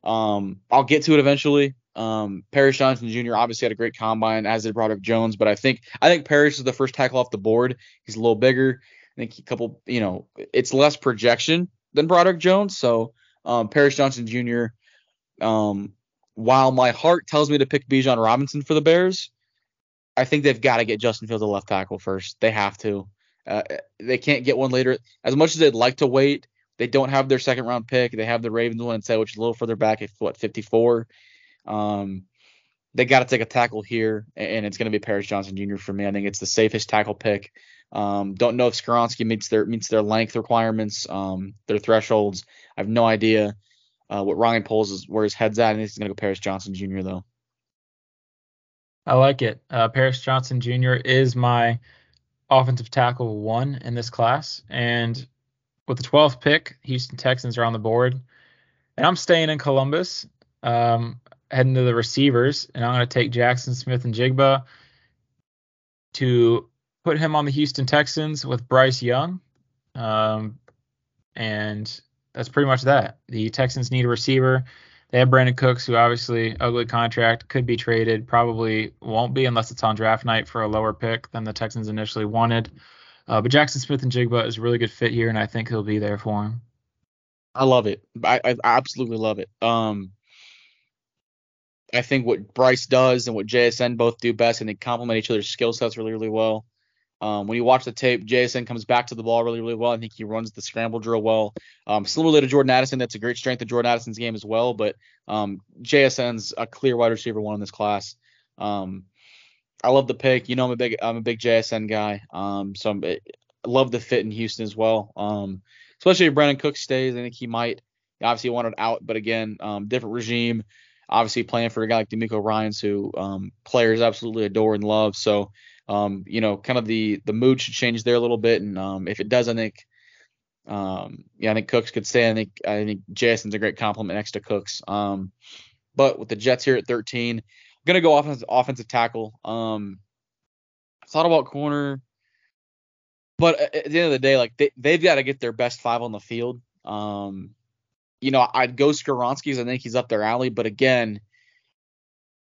um, I'll get to it eventually. Um, Paris Johnson Jr. obviously had a great combine, as did Broderick Jones, but I think I think Paris is the first tackle off the board. He's a little bigger. I think a couple, you know, it's less projection than Broderick Jones. So um, Paris Johnson Jr. Um, while my heart tells me to pick Bijan Robinson for the Bears, I think they've got to get Justin Fields a left tackle first. They have to. Uh, they can't get one later. As much as they'd like to wait, they don't have their second round pick. They have the Ravens one instead, which is a little further back at what 54. Um, they got to take a tackle here, and it's going to be Paris Johnson Jr. for me. I think it's the safest tackle pick. Um, don't know if Skoronski meets their meets their length requirements, um, their thresholds. I have no idea uh, what Ryan Poles is where his head's at. and he's going to go Paris Johnson Jr. though. I like it. Uh, Paris Johnson Jr. is my offensive tackle one in this class, and with the 12th pick, Houston Texans are on the board, and I'm staying in Columbus. Um, heading to the receivers, and I'm going to take Jackson Smith-Njigba to put him on the Houston Texans with Bryce Young. Um, and that's pretty much that. The Texans need a receiver. They have Brandin Cooks, who obviously ugly contract, could be traded, probably won't be unless it's on draft night for a lower pick than the Texans initially wanted. Uh, but Jackson Smith-Njigba is a really good fit here, and I think he'll be there for him. I love it. I, I absolutely love it. Um, I think what Bryce does and what JSN both do best, and they complement each other's skill sets really, really well. Um, when you watch the tape, JSN comes back to the ball really, really well. I think he runs the scramble drill well. Um, similarly to Jordan Addison, that's a great strength of Jordan Addison's game as well. But um, JSN's a clear wide receiver one in this class. Um, I love the pick. You know, I'm a big I'm a big JSN guy. Um, so I'm, I love the fit in Houston as well. Um, especially if Brandin Cook stays. I think he might. Obviously, wanted out, but again, um, different regime. Obviously, playing for a guy like DeMeco Ryans, who um, players absolutely adore and love. So, um, you know, kind of the the mood should change there a little bit. And um, if it does, I think, um, yeah, I think Cooks could stay. I think I think JSN's a great complement next to Cooks. Um, but with the Jets here at 13, I'm gonna go offensive offensive tackle. Um, thought about corner, but at the end of the day, like they they've got to get their best five on the field. Um, you know, I'd go Skoronski's. I think he's up their alley, but again.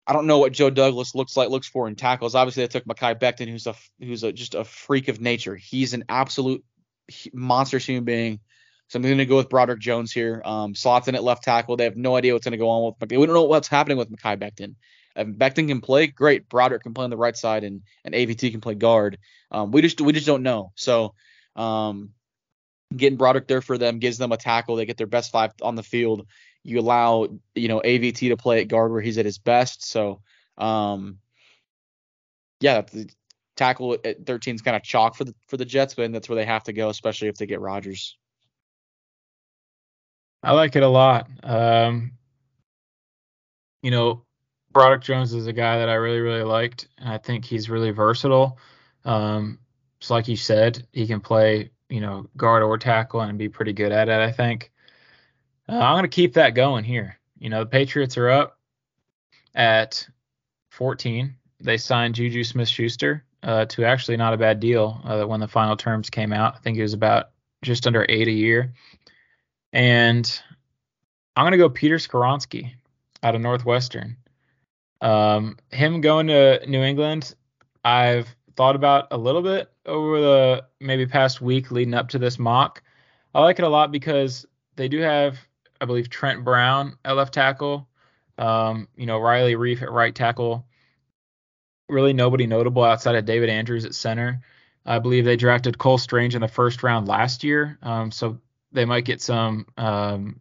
I don't know what Joe Douglas looks like, looks for in tackles. Obviously, they took Mekhi Becton, who's a who's a, just a freak of nature. He's an absolute monster human being. So I'm going to go with Broderick Jones here. Um, slots in at left tackle. They have no idea what's going to go on with. We don't know what's happening with Mekhi Becton. If Becton can play, great. Broderick can play on the right side, and and AVT can play guard. Um, we just we just don't know. So um, getting Broderick there for them gives them a tackle. They get their best five on the field. You allow you know AVT to play at guard where he's at his best. So um, yeah, the tackle at 13 is kind of chalk for the for the Jets, but that's where they have to go, especially if they get Rodgers. I like it a lot. Um, you know, Broderick Jones is a guy that I really, really liked, and I think he's really versatile. Um, so like you said, he can play, you know, guard or tackle and be pretty good at it. I think. Uh, I'm going to keep that going here. You know, the Patriots are up at 14. They signed Juju Smith-Schuster uh, to actually not a bad deal uh, when the final terms came out. I think it was about just under eight a year. And I'm going to go Peter Skoronski out of Northwestern. Um, him going to New England, I've thought about a little bit over the maybe past week leading up to this mock. I like it a lot because they do have, I believe, Trent Brown at left tackle. Um, you know, Riley Reiff at right tackle. Really nobody notable outside of David Andrews at center. I believe they drafted Cole Strange in the first round last year, um, so they might get some um,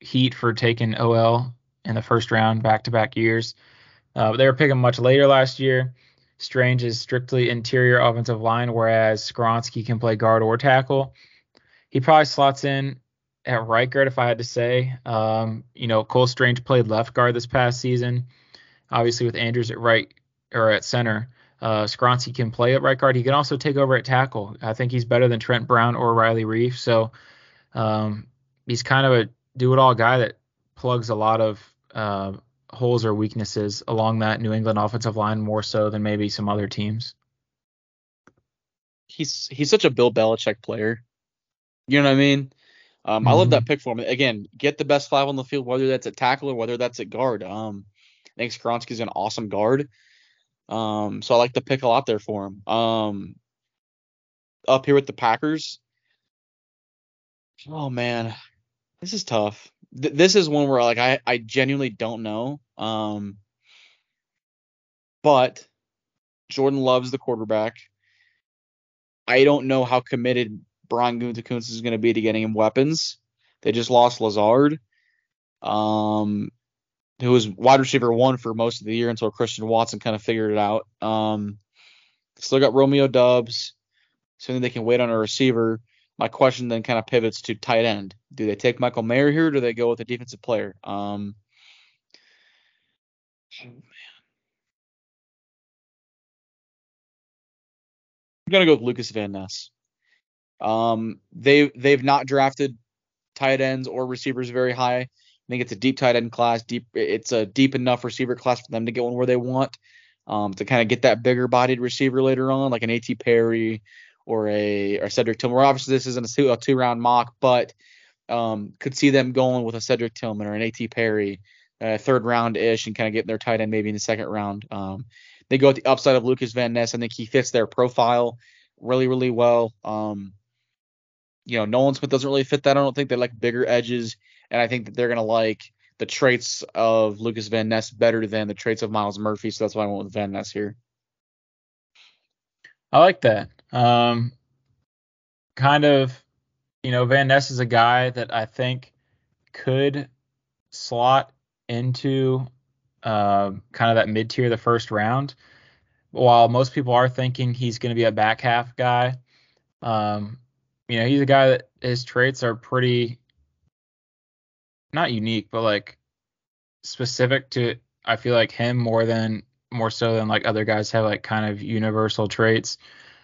heat for taking OL in the first round back to back years. Uh, they were picking much later last year. Strange is strictly interior offensive line, whereas Skoronski can play guard or tackle. He probably slots in at right guard if I had to say. Um, you know, Cole Strange played left guard this past season. Obviously, with Andrews at right or at center, uh, Skoronski can play at right guard. He can also take over at tackle. I think he's better than Trent Brown or Riley Reiff. So um, he's kind of a do it all guy that plugs a lot of uh, holes or weaknesses along that New England offensive line more so than maybe some other teams. He's he's such a Bill Belichick player. You know what I mean? Um, mm-hmm. I love that pick for him. Again, get the best five on the field, whether that's at tackle or whether that's at guard. Um, I think an awesome guard. Um, so I like the pick a lot there for him. Um, up here with the Packers. Oh man, this is tough. Th- this is one where like I I genuinely don't know. Um, but Jordan loves the quarterback. I don't know how committed Brian Gutekunst is going to be to getting him weapons. They just lost Lazard, um, who was wide receiver one for most of the year until Christian Watson kind of figured it out. Um, still got Romeo Doubs. so they can wait on a receiver. My question then kind of pivots to tight end. Do they take Michael Mayer here, or do they go with a defensive player? Um, oh man. I'm gonna go with Lukas Van Ness. Um, they they've not drafted tight ends or receivers very high. I think it's a deep tight end class. Deep, it's a deep enough receiver class for them to get one where they want. Um, to kind of get that bigger bodied receiver later on, like an A.T. Perry or a or Cedric Tillman. Obviously, this isn't a two, a two round mock, but um, could see them going with a Cedric Tillman or an A.T. Perry, uh, third round ish, and kind of getting their tight end maybe in the second round. Um, they go at the upside of Lukas Van Ness. I think he fits their profile really, really well. Um, you know, Nolan Smith doesn't really fit that. I don't think they like bigger edges, and I think that they're gonna like the traits of Lukas Van Ness better than the traits of Myles Murphy. So that's why I went with Van Ness here. I like that. Um, kind of, you know, Van Ness is a guy that I think could slot into uh, kind of that mid tier, the first round. While most people are thinking he's going to be a back half guy, um, you know, he's a guy that his traits are pretty not unique, but like specific to I feel like him more than more so than like other guys have like kind of universal traits.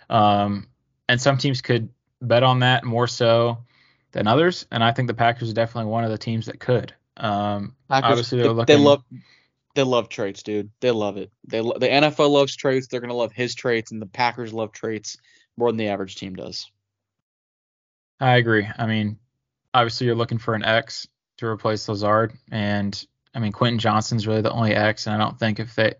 Um, and some teams could bet on that more so than others, and I think the Packers are definitely one of the teams that could. Um, Packers, obviously they, they're looking. they love they love traits, dude. They love it. They lo- the NFL loves traits. They're gonna love his traits, and the Packers love traits more than the average team does. I agree. I mean, obviously you're looking for an X to replace Lazard, and I mean Quentin Johnston's really the only X, and I don't think if they, I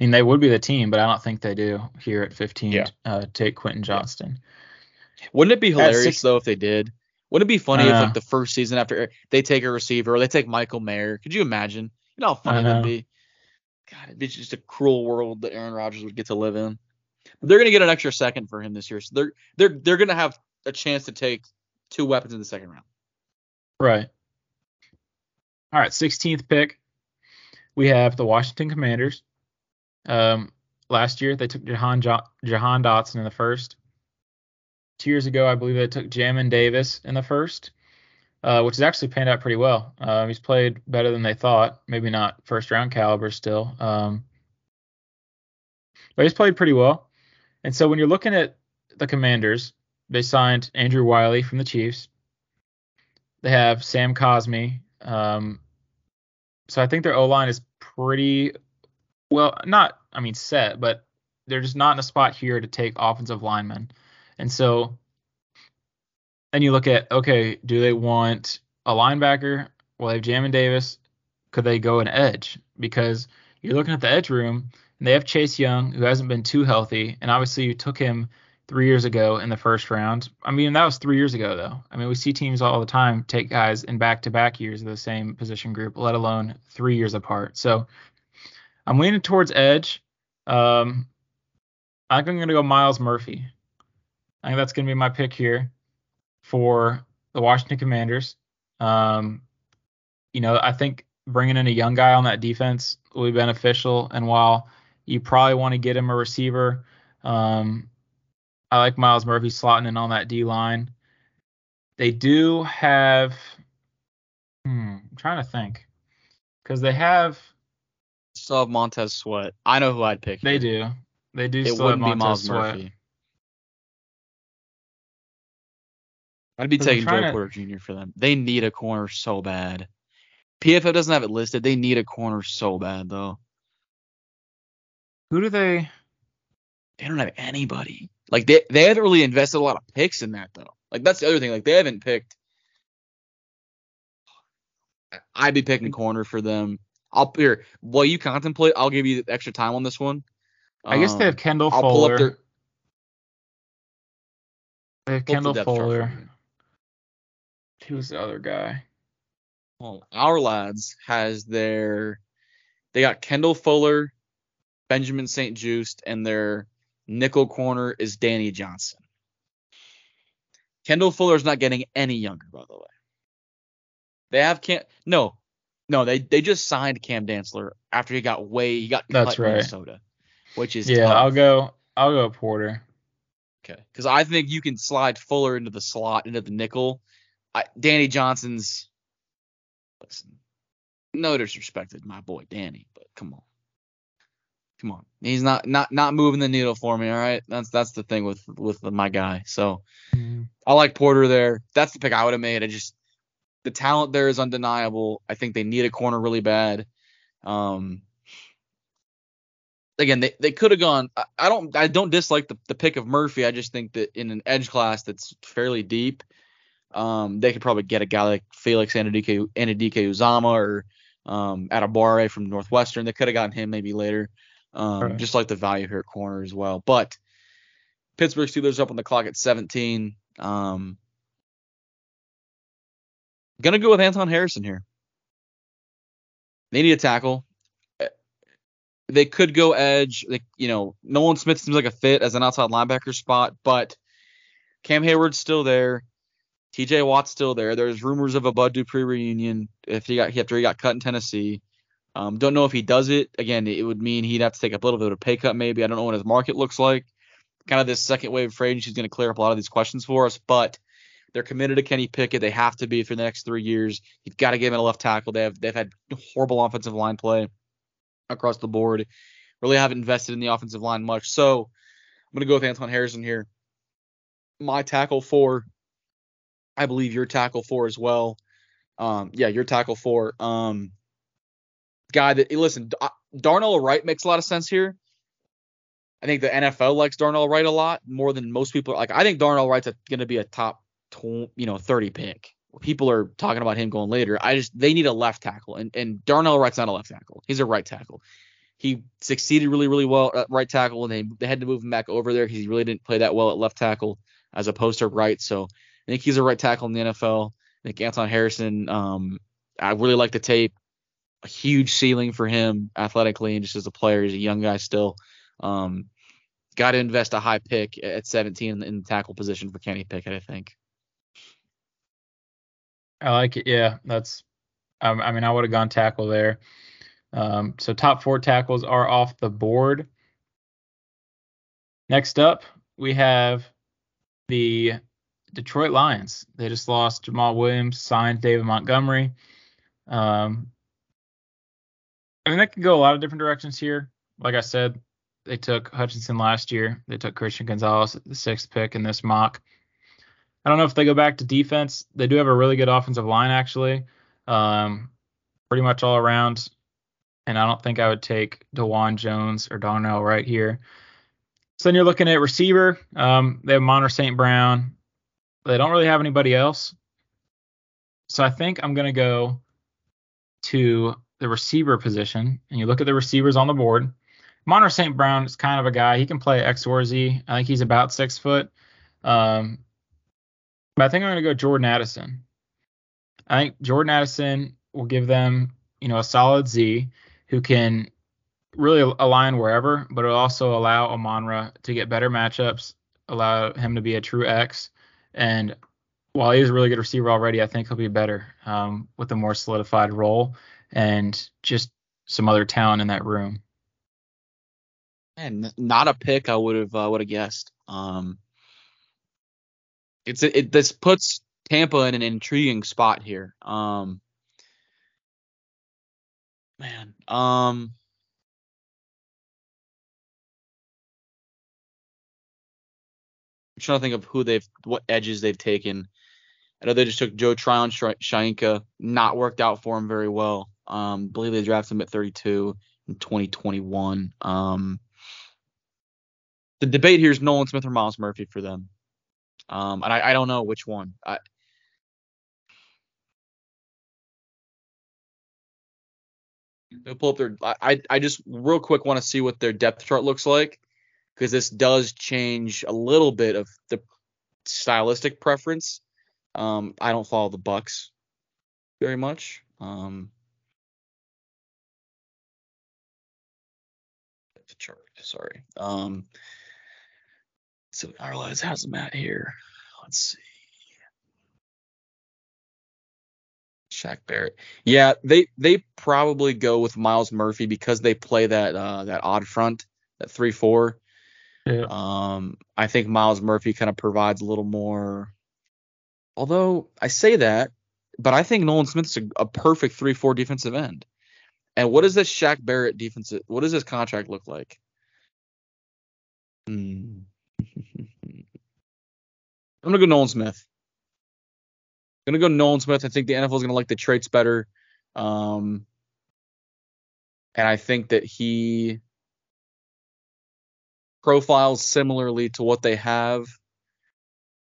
mean they would be the team, but I don't think they do here at 15. Yeah. Uh, take Quentin Johnston. Wouldn't it be hilarious six- though if they did? Wouldn't it be funny if Uh. like the first season after they take a receiver or they take Michael Mayer? Could you imagine? You know how funny I that'd be. God, it'd be just a cruel world that Aaron Rodgers would get to live in. But they're gonna get an extra second for him this year, so they're they're they're gonna have a chance to take two weapons in the second round. Right. All right, 16th pick. We have the Washington Commanders. Um, last year they took Jahan jo- Jahan Dotson in the first. Two years ago, I believe they took Jamin Davis in the first, uh, which has actually panned out pretty well. Um, he's played better than they thought. Maybe not first round caliber still, um, but he's played pretty well. And so when you're looking at the Commanders, they signed Andrew Wylie from the Chiefs. They have Sam Cosmi. Um, so I think their O line is pretty well, not I mean set, but they're just not in a spot here to take offensive linemen. And so then you look at okay, do they want a linebacker? Well, they have Jamin Davis. Could they go an edge? Because you're looking at the edge room, and they have Chase Young, who hasn't been too healthy, and obviously you took him three years ago in the first round. I mean, that was three years ago, though. I mean, we see teams all the time take guys in back to back years of the same position group, let alone three years apart. So I'm leaning towards edge. Um, I think I'm going to go Myles Murphy. I think that's going to be my pick here for the Washington Commanders. Um, you know, I think bringing in a young guy on that defense will be beneficial. And while you probably want to get him a receiver, um, I like Myles Murphy slotting in on that D line. They do have. Hmm, I'm trying to think because they have. Still have Montez Sweat. I know who I'd pick. They here. do. They do It still have wouldn't be Myles Sweat. Murphy. I'd be taking trying Joe to- Porter Jr. for them. They need a corner so bad. PFF doesn't have it listed. They need a corner so bad though. Who do they? They don't have anybody. Like they they haven't really invested a lot of picks in that though. Like that's the other thing. Like they haven't picked. I'd be picking corner for them. I'll here while you contemplate. I'll give you the extra time on this one. I guess they have Um, Kendall I'll pull Fuller. up their they have pull the Kendall for Fuller. Who's the other guy? Well, our lads has their they got Kendall Fuller, Benjamin St-Juste, and their nickel corner is Danny Johnson. Kendall Fuller's not getting any younger, by the way. They have Cam no, no, they they just signed Cam Dantzler after he got way he got That's in right. Minnesota, which is Yeah, tough. I'll go. I'll go Porter. Okay, because I think you can slide Fuller into the slot, into the nickel. I, Danny Johnson's. Listen, no disrespect to my boy Danny, but come on, come on. He's not not not moving the needle for me. All right, that's that's the thing with with my guy. So I like Porter there. That's the pick I would have made. I just the talent there is undeniable. I think they need a corner really bad. Um, again, they, they could have gone. I, I don't I don't dislike the, the pick of Murphy. I just think that in an edge class that's fairly deep, um, they could probably get a guy like Felix Anudike Anadike Uzama or um Adebawore from Northwestern. They could have gotten him maybe later. Um, Right. just like the value here at corner as well. But Pittsburgh Steelers up on the clock at 17. Um, gonna go with Anton Harrison here. They need a tackle. Uh, they could go edge. They, you know, Nolan Smith seems like a fit as an outside linebacker spot, but Cam Heyward's still there. TJ Watt's still there. There's rumors of a Bud Dupree reunion if he got after he got cut in Tennessee. Um, don't know if he does it. Again, it would mean he'd have to take a little bit of a pay cut, maybe. I don't know what his market looks like. Kind of this second wave of free agency is going to clear up a lot of these questions for us, but they're committed to Kenny Pickett. They have to be for the next three years. You've got to give him a left tackle. They have they've had horrible offensive line play across the board. Really haven't invested in the offensive line much. So I'm gonna go with Anton Harrison here. My tackle four, I believe your tackle four as well. Um, yeah, your tackle four. Um, guy that listen, Darnell Wright makes a lot of sense here. I think the NFL likes Darnell Wright a lot more than most people. Like I think Darnell Wright's going to be a top, you know, 30 pick. People are talking about him going later. I just they need a left tackle, and and Darnell Wright's not a left tackle. He's a right tackle. He succeeded really really well at right tackle, and they they had to move him back over there because he really didn't play that well at left tackle as opposed to right. So I think he's a right tackle in the NFL. I think Anton Harrison. Um, I really like the tape. A huge ceiling for him athletically and just as a player. He's a young guy still. Um, got to invest a high pick at 17 in the tackle position for Kenny Pickett, I think. I like it. Yeah, that's. Um, I mean, I would have gone tackle there. Um, so top four tackles are off the board. Next up, we have the Detroit Lions. They just lost Jamaal Williams, signed David Montgomery. Um, I mean, that could go a lot of different directions here. Like I said, they took Hutchinson last year. They took Christian Gonzalez the sixth pick in this mock. I don't know if they go back to defense. They do have a really good offensive line, actually, um, pretty much all around. And I don't think I would take Dawand Jones or Darnell Wright here. So then you're looking at receiver. Um, they have Amon-Ra St. Brown. They don't really have anybody else. So I think I'm going to go to the receiver position. And you look at the receivers on the board. Amon-Ra St. Brown is kind of a guy. He can play X or Z. I think he's about six foot. Um, but I think I'm going to go Jordan Addison. I think Jordan Addison will give them, you know, a solid Z who can really align wherever, but it'll also allow Amon-Ra to get better matchups, allow him to be a true X. And while he's a really good receiver already, I think he'll be better um, with a more solidified role and just some other talent in that room and not a pick I would have uh, would have guessed. Um, it's it this puts Tampa in an intriguing spot here. Um, man, um, I'm trying to think of who they've what edges they've taken. I know they just took Joe Tryon Shoyinka, not worked out for him very well. Um, believe they drafted him at 32 in 2021. Um, the debate here is Nolan Smith or Myles Murphy for them. Um, and I, I don't know which one. I, They'll pull up their. I I just real quick want to see what their depth chart looks like because this does change a little bit of the stylistic preference. Um, I don't follow the Bucs very much. Um, sorry. Um, so has them at here. Let's see. Shaq Barrett. Yeah, they they probably go with Myles Murphy because they play that uh, that odd front, that three four. Yeah. Um, I think Myles Murphy kind of provides a little more. Although I say that, but I think Nolan Smith's a, a perfect three four defensive end. And what does this Shaq Barrett defensive? What does this contract look like? Hmm. I'm gonna go Nolan Smith. I'm gonna go Nolan Smith. I think the NFL is gonna like the traits better. Um, and I think that he profiles similarly to what they have.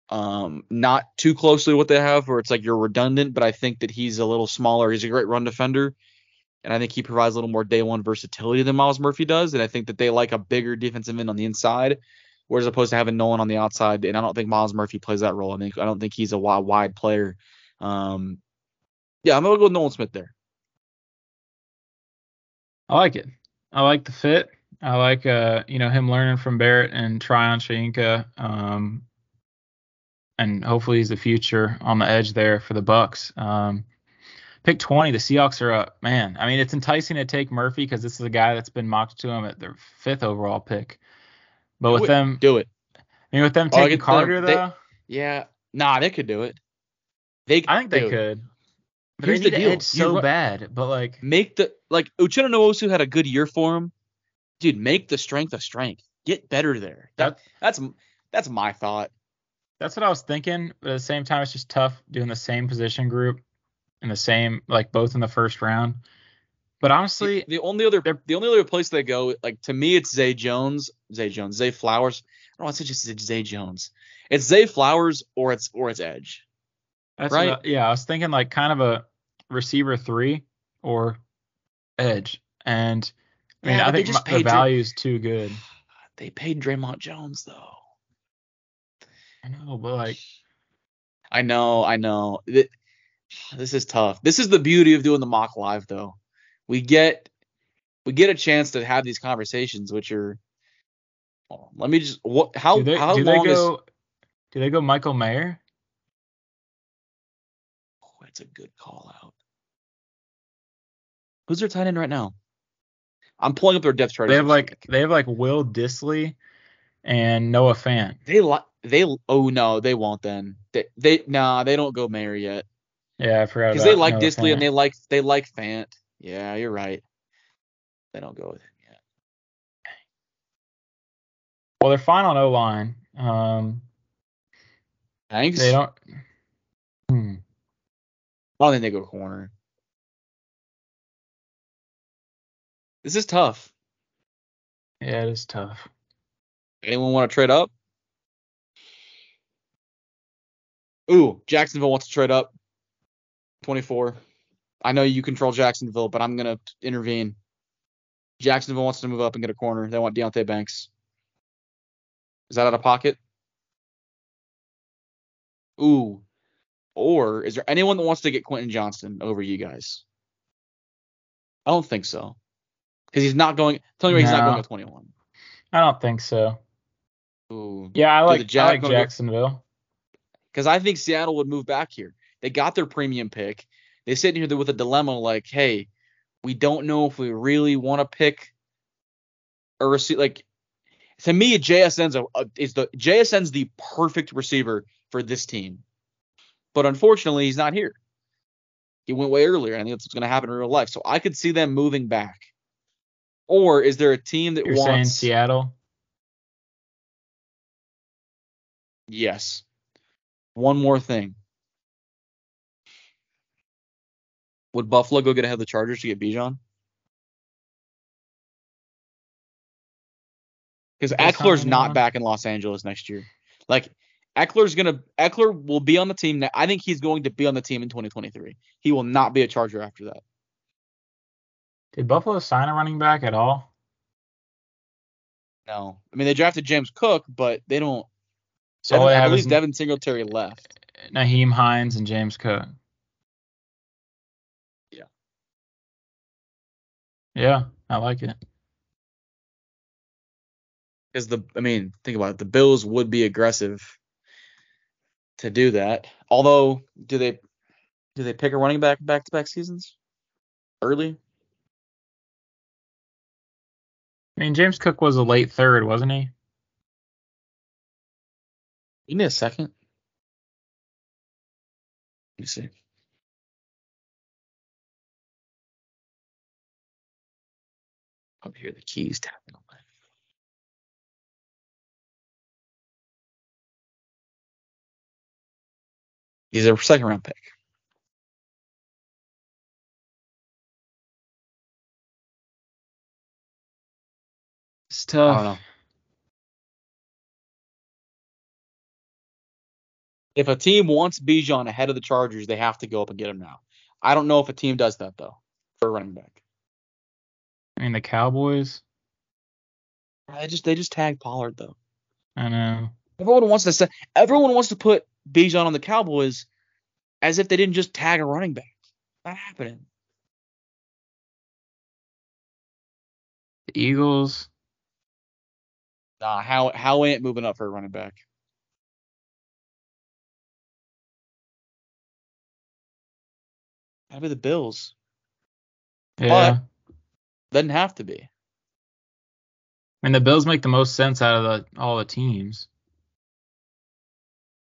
Um, not too closely what they have, where it's like you're redundant, but I think that he's a little smaller. He's a great run defender, and I think he provides a little more day one versatility than Myles Murphy does. And I think that they like a bigger defensive end on the inside whereas opposed to having Nolan on the outside. And I don't think Myles Murphy plays that role. I think I don't think he's a wide, wide player. Um, yeah, I'm gonna go with Nolan Smith there. I like it. I like the fit. I like uh you know him learning from Barrett and Tryon Shoyinka. Um, and hopefully he's the future on the edge there for the Bucs. Um, pick 20, the Seahawks are up. Man, I mean it's enticing to take Murphy because this is a guy that's been mocked to him at their fifth overall pick. But Do with it. them, do it. I mean with them Oh, taking. Carter They- though, Yeah, nah, they could do it. They, I think they could. But Here's the deal. edge You're so bad. But like, Make the like Uchenna Nwosu had a good year for him. Dude, make the strength a strength. Get better there. That, that's that's my thought. That's what I was thinking, but at the same time, it's just tough doing the same position group in the same, like both in the first round. But honestly, the only other the only other place they go, like to me, it's Zay Jones, Zay Jones, Zay Flowers. I don't want to say just Zay Jones. It's Zay Flowers or it's or it's Edge. that's right. I- yeah, I was thinking like kind of a receiver three or edge, and I mean Yeah, I think just my- the value is too good. They paid Dre'Mont Jones though. I know, but like, I know, I know. Th- This is tough. This is the beauty of doing the mock live though. We get we get a chance to have these conversations, which are. Let me just what how do they how do they long is? go? Do they go Michael Mayer? Oh, that's a good call out. Who's their tight end right now? I'm pulling up their depth chart. They have like they have like Will Dissly and Noah Fant. they like they oh no they won't then they they nah they don't go Mayer yet Yeah, I forgot because they like Dissly and they like they like Fant. Yeah, you're right. They don't go with him yet. Well, they're fine on O line. Um, Thanks. they don't. Hmm. I don't think they go corner. This is tough. Yeah, it is tough. Anyone want to trade up? Ooh, Jacksonville wants to trade up. 24. I know you control Jacksonville, but I'm going to intervene. Jacksonville wants to move up and get a corner. They want Deonte Banks. Is that out of pocket? Ooh. Or is there anyone that wants to get Quentin Johnston over you guys? I don't think so. Because he's not going. Tell me he's not going at 21. I don't think so. Ooh. Yeah, I the like, I like Jacksonville. because I think Seattle would move back here. They got their premium pick. They sit in here with a dilemma like, hey, we don't know if we really want to pick a receiver. Like to me, JSN's a, a is the JSN's the perfect receiver for this team, but unfortunately, he's not here. He went way earlier. I think that's what's going to happen in real life. So I could see them moving back. Or is there a team that You're saying wants? Seattle? Yes. One more thing. Would Buffalo go get ahead of the Chargers to get Bijan? Because Ekeler's not back in Los Angeles next year. Like Ekeler's gonna Eckler will be on the team. ne- I think he's going to be on the team in 2023. He will not be a Charger after that. Did Buffalo sign a running back at all? No, I mean they drafted James Cook, but they don't. So Devin, I have believe Devin Singletary left. Nyheim Hines and James Cook. Yeah, I like it. because the I mean, think about it. The Bills would be aggressive to do that. Although, do they do they pick a running back back to back seasons early? I mean, James Cook was a late third, wasn't he? You need a second. Let me see. Up here, the keys tapping on my. He's a second round pick. It's tough. If a team wants Bijan ahead of the Chargers, they have to go up and get him now. I don't know if a team does that though for a running back. I mean, the Cowboys. They just they just tag Pollard though. I know. Everyone wants to say, everyone wants to put Bijan on the Cowboys as if they didn't just tag a running back. Not happening. The Eagles. Nah, how how ain't moving up for a running back? That'd be the Bills. Yeah. Doesn't have to be. I mean, the Bills make the most sense out of the, all the teams.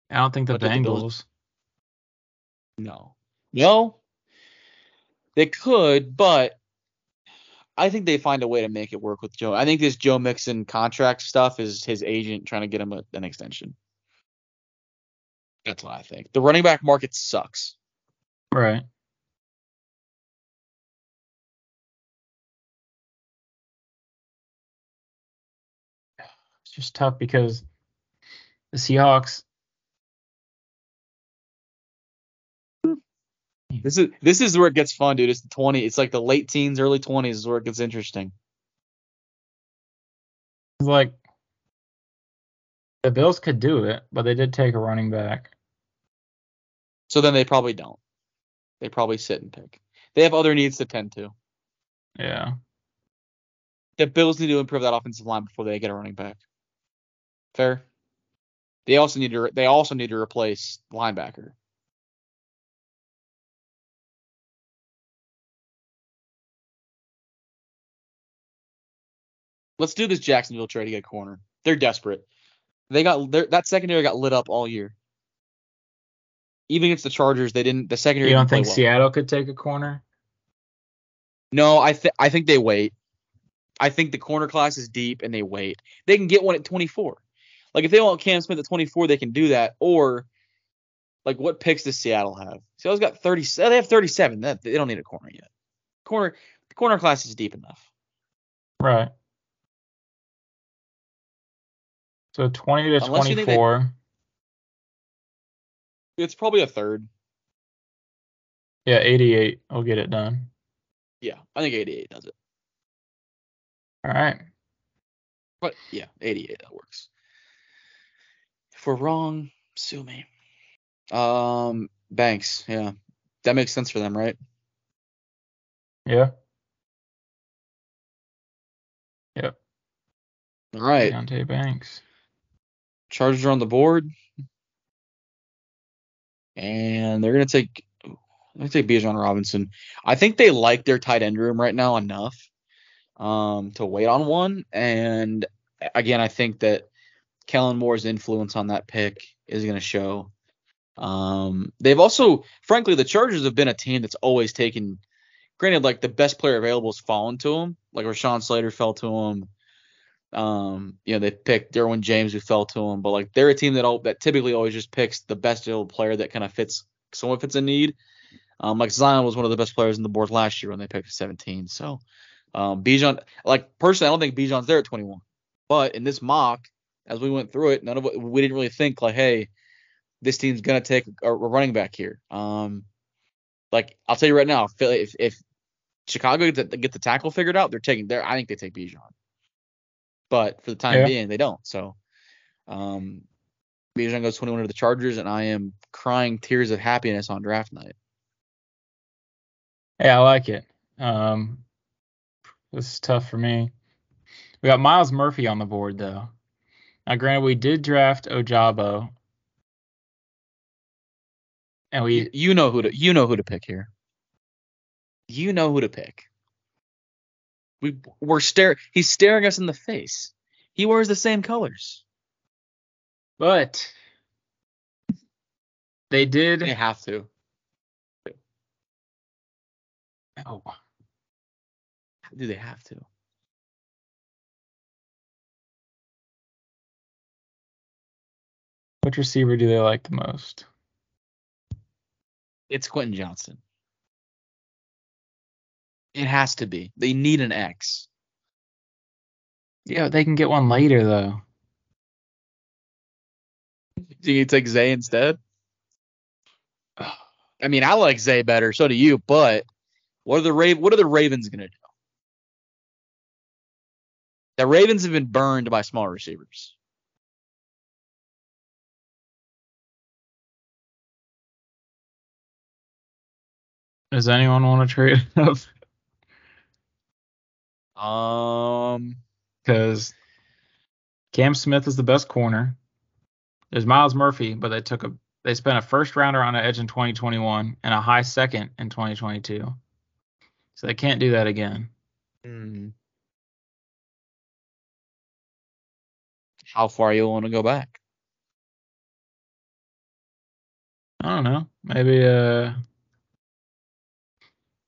I don't think the did the Bengals. Bills- No. No. They could, but I think they find a way to make it work with Joe. I think this Joe Mixon contract stuff is his agent trying to get him a, an extension. That's what I think. The running back market sucks. Right. Just tough because the Seahawks. This is this is where it gets fun, dude. It's the twenty. It's like the late teens, early twenties is where it gets interesting. Like the Bills could do it, but they did take a running back. So then they probably don't. They probably sit and pick. They have other needs to tend to. Yeah. The Bills need to improve that offensive line before they get a running back. Fair. They also need to. They also need to replace linebacker. Let's do this Jacksonville trade to get a corner. They're desperate. They got their, that secondary got lit up all year. Even against the Chargers, they didn't. The secondary. You don't think well. Seattle could take a corner? No, I think I think they wait. I think the corner class is deep and they wait. They can get one at 24. Like if they want Cam Smith at 24, they can do that. Or like what picks does Seattle have? Seattle's got 30. They have 37. That they don't need a corner yet. Corner the corner class is deep enough. Right. So 20 to Unless you think they- 24. It's probably a third. Yeah, 88 will get it done. Yeah, I think 88 does it. All right. But yeah, 88 that works. If we're wrong, sue me. Um, Banks, yeah, that makes sense for them, right? Yeah. Yep. All right. Deonte Banks. Chargers are on the board, and they're gonna take. They're take Bijan Robinson. I think they like their tight end room right now enough um, to wait on one. And again, I think that Kellen Moore's influence on that pick is gonna show. Um, they've also, frankly, the Chargers have been a team that's always taken. Granted, like the best player available has fallen to them. Like Rashawn Slater fell to them. Um, you know, they picked Derwin James who fell to them, but like they're a team that all, that typically always just picks the best available player that kind of fits someone fits a need. Um, like Zion was one of the best players in the board last year when they picked 17. So, um, Bijan, like personally, I don't think Bijan's there at 21, but in this mock, as we went through it, none of it, we didn't really think like, hey, this team's gonna take a, a running back here. Um, like I'll tell you right now, if if, Chicago get the, get the tackle figured out, they're taking there. I think they take Bijan but for the time Yeah. being, they don't. So, um, Bijan goes 21 to the Chargers, and I am crying tears of happiness on draft night. Yeah, I like it. Um, this is tough for me. We got Myles Murphy on the board though. Now, granted, we did draft Ojabo, and You, we you know who to you know who to pick here. You know who to pick. We we're stare. He's staring us in the face. He wears the same colors. but they did. They have to. Oh, Do they have to? Which receiver do they like the most? It's Quentin Johnston. It has to be. They need an X. Yeah, they can get one later though. Do you take Zay instead? I mean, I like Zay better. So do you. But what are the Rav- What are the Ravens gonna do? The Ravens have been burned by small receivers. Does anyone want to trade up? Um, because Cam Smith is the best corner. There's Myles Murphy, but they took a they spent a first rounder on an edge in 2021 and a high second in 2022. So they can't do that again. hmm. how far you want to go back? I don't know. Maybe uh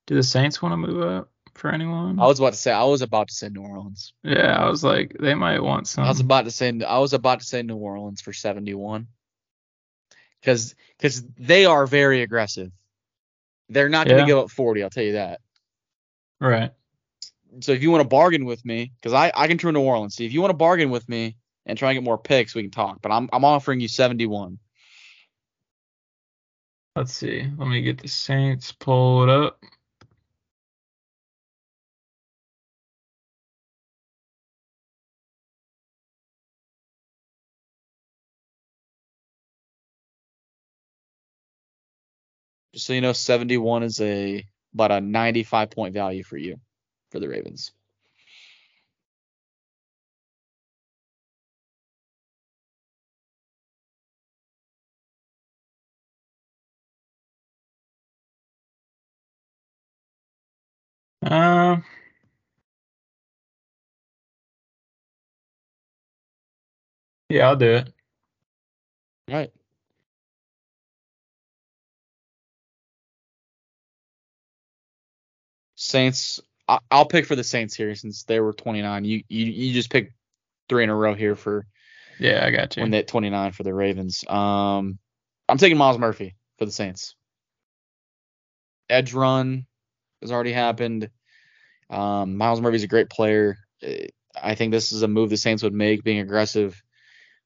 do the Saints want to move up for anyone? I was about to say I was about to say New Orleans. yeah, I was like they might want some. I was about to say I was about to say New Orleans for 71. Cuz cuz they are very aggressive. They're not going to Yeah. give up 40, I'll tell you that. right. So if you want to bargain with me cuz I I can turn New Orleans. See, if you want to bargain with me and try and get more picks, we can talk, but I'm I'm offering you 71. Let's see. Let me get the Saints pulled up. Just so you know 71 is a about a 95 point value for you for the Ravens. Um Yeah, I'll do it. Right. Saints. I, I'll pick for the Saints here since they were 29. You you you just pick three in a row here for Yeah, I got you. when they at 29 for the Ravens. Um, I'm taking Myles Murphy for the Saints. Edge run has already happened. Um, Myles Murphy's a great player. I think this is a move the Saints would make, being aggressive.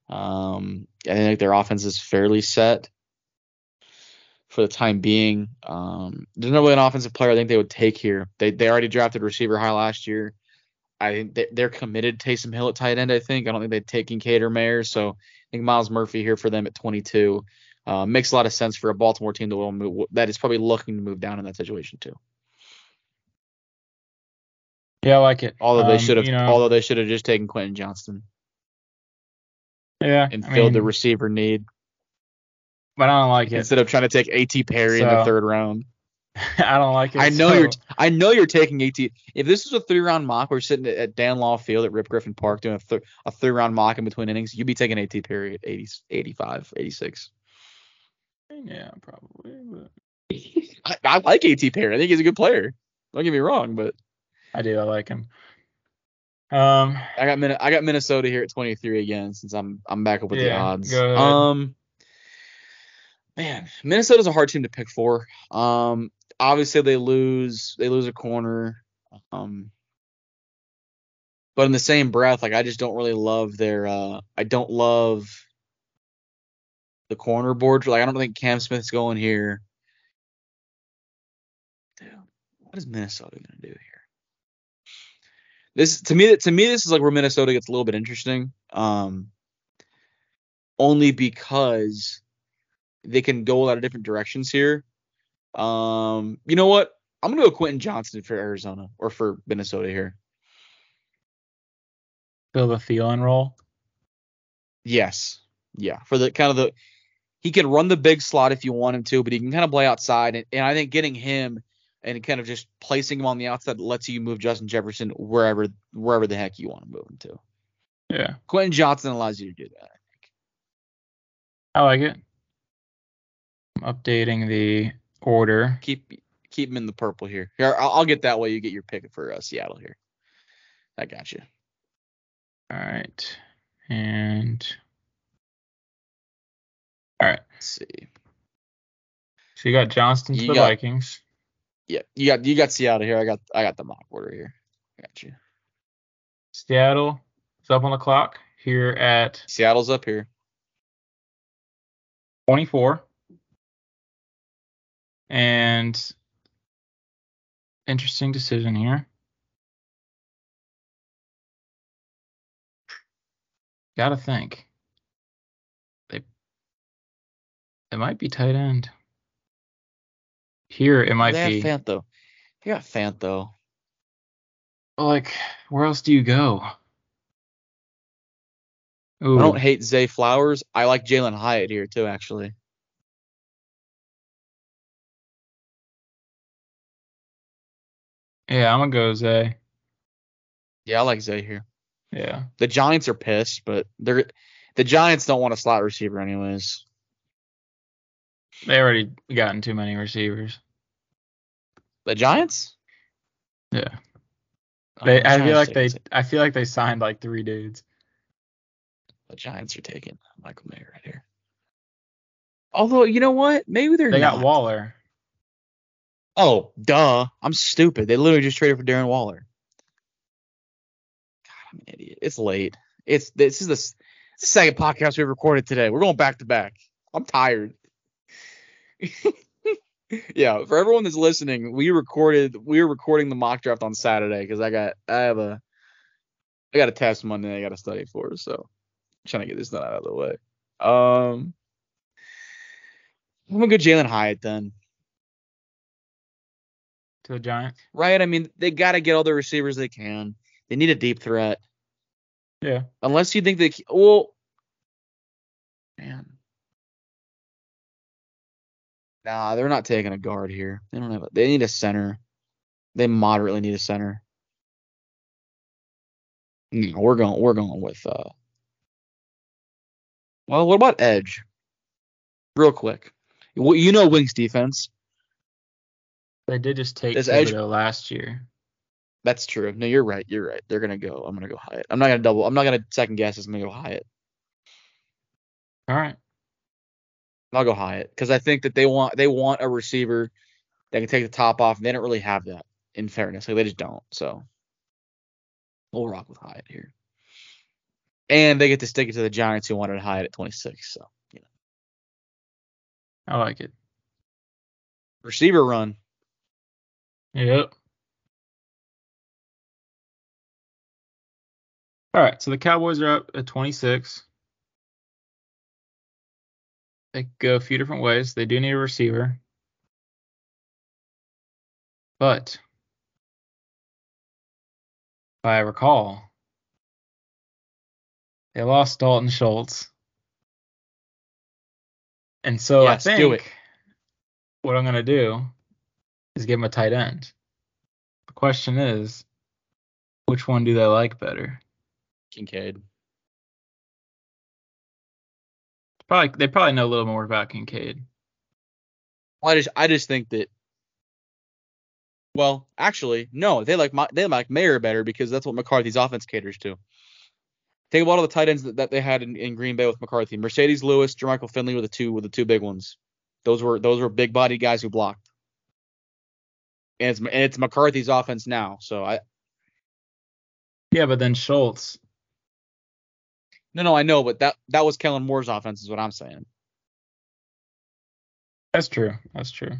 Um, I think their offense is fairly set for the time being. Um, there's no really an offensive player I think they would take here. They they already drafted receiver high last year. I think they- they're committed to Taysom Hill at tight end. I think I don't think they'd take Kincaid or Mayer. So I think Myles Murphy here for them at 22 uh, makes a lot of sense for a Baltimore team that will move, that is probably looking to move down in that situation too. Yeah, I like it. Although they Um, should have, you know, although they should have just taken Quentin Johnston yeah, and I filled the receiver need but I don't like it. instead of trying to take A.T. Perry in the third round. I don't like it. I know so- you're. I know you're taking At. If this was a three round mock, we're sitting at- Dan Law Field at Rip Griffin Park doing a, th- a three round mock in between innings, you'd be taking A.T. Perry at 80, 85, 86. Yeah, probably. But I, I like A.T. Perry. I think he's a good player. Don't get me wrong, but I do. I like him. Um, I got Min- I got Minnesota here at 23 again since I'm I'm back up with the odds. go ahead. Um, man, Minnesota's a hard team to pick for. Um, obviously they lose they lose a corner. Um, but in the same breath, like I just don't really love their. Uh, I don't love the corner board. Like I don't think Cam Smith's going here. Dude, what is Minnesota gonna do here? This to me to me this is like where Minnesota gets a little bit interesting. Um, only because they can go a lot of different directions here. Um, you know what? I'm gonna go Quentin Johnston for Arizona or for Minnesota here. fill the Thielen role. Yes. Yeah. For the kind of the he can run the big slot if you want him to, but he can kind of play outside. And, and I think getting him and kind of just placing him on the outside lets you move Justin Jefferson wherever wherever the heck you want to move him to. Yeah, Quentin Johnston allows you to do that. I think. I like it. I'm updating the order. Keep keep him in the purple here. Here, I'll, I'll get that way. You get your pick for uh, Seattle here. I got you. All right, and all right. Let's see. So you got Johnston to You the got- Vikings. Yeah, you got you got Seattle here. I got I got the mock order here. I got you. Seattle is up on the clock here at Seattle's up here. 24. And interesting decision here. Gotta think. They it might be tight end. Here it might they be. have Fant though. They got Fant though. Like, where else do you go? Ooh. I don't hate Zay Flowers. I like Jalin Hyatt here too, actually. Yeah, I'm gonna go Zay. Yeah, I like Zay here. Yeah. The Giants are pissed, but they're the Giants don't want a slot receiver anyways. They already gotten too many receivers. The Giants? Yeah. Oh, they, I feel like they I feel like they signed like three dudes. The Giants are taking Michael Mayer right here. Although, you know what? Maybe they're They not. got Waller. Oh, duh. I'm stupid. They literally just traded for Darren Waller. God, I'm an idiot. It's late. It's this is the, the second podcast we've recorded today. We're going back to back. I'm tired. yeah, for everyone that's listening, we recorded we were recording the mock draft on Saturday because I got I have a I got a test Monday I got to study for, so I'm trying to get this done out of the way. Um, I'm gonna go Jalin Hyatt then. To the Giants, right? I mean, they got to get all the receivers they can. They need a deep threat. Yeah. Unless you think they well, man. Nah, they're not taking a guard here. They don't have. A, they need a center. They moderately need a center. No, we're going. We're going with. uh Well, what about edge? Real quick, well, you know Wink's defense. They did just take Thibodeaux edge, last year. That's true. No, you're right. You're right. They're gonna go. I'm gonna go Hyatt. I'm not gonna double. I'm not gonna second guess. I'm gonna go Hyatt. All right. I'll go Hyatt because I think that they want they want a receiver that can take the top off. And they don't really have that. In fairness, like they just don't. So we'll rock with Hyatt here. And they get to stick it to the Giants who wanted Hyatt at 26. So you know. I like it. Receiver run. Yep. All right, so the Cowboys are up at 26. They go a few different ways. They do need a receiver. But if I recall, they lost Dalton Schultz. And so yes, I think what I'm going to do is give him a tight end. The question is, which one do they like better? Kincaid. Probably they probably know a little more about Kincaid. Well, I just I just think that. Well, actually, no. They like they like Mayer better because that's what McCarthy's offense caters to. Think about all the tight ends that, that they had in, in Green Bay with McCarthy. Marcedes Lewis, Jermichael Finley were the two were the two big ones. Those were those were big body guys who blocked. And it's and it's McCarthy's offense now. So I. Yeah, but then Schultz no, no, I know, but that that was Kellen Moore's offense, is what I'm saying. That's true. That's true.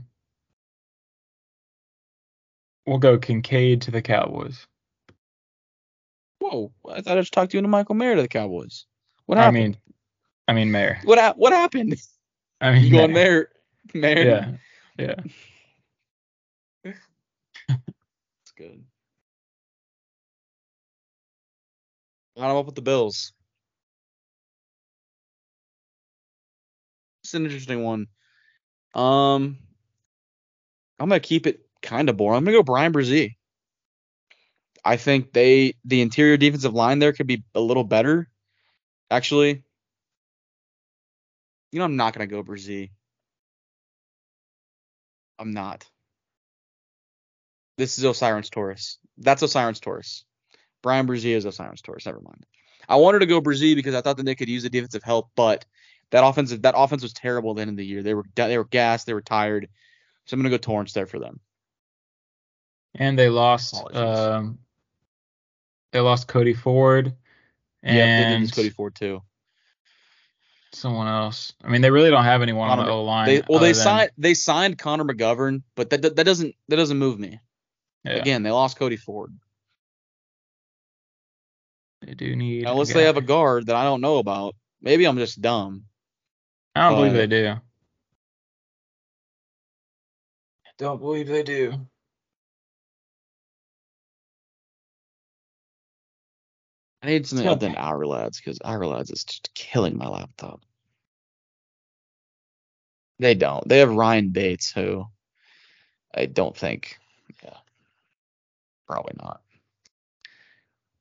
We'll go Kincaid to the Cowboys. Whoa! I thought I just talked to you into Michael Mayer to the Cowboys. What happened? I mean, I mean Mayer. What ha- What happened? I mean, you going Mayer? Mayer? Yeah. Yeah. That's good. I'm up with the Bills. it's an interesting one. Um, I'm gonna keep it kind of boring. I'm gonna go Bryan Bresee. I think they the interior defensive line there could be a little better. Actually, you know I'm not gonna go Bresee. I'm not. This is O'Cyrus Torrence. That's O'Cyrus Torrence. Bryan Bresee is O'Cyrus Torrence. Never mind. I wanted to go Bresee because I thought that they could use the defensive help, but that offensive that offense was terrible at the end of the year. They were they were gassed, they were tired. So I'm gonna go Torrence there for them. And they lost um, they lost Cody Ford. And yeah, they did Cody Ford too. Someone else. I mean, they really don't have anyone Connor, on the O line. They, well, they than... signed they signed Connor McGovern, but that, that, that doesn't that doesn't move me. Yeah. Again, they lost Cody Ford. They do need. Unless they have a guard that I don't know about. Maybe I'm just dumb. I don't believe they do. I don't believe they do. I need something other than Our Lads because Ourlads is just killing my laptop. They don't. They have Ryan Bates, who I don't think. Probably not.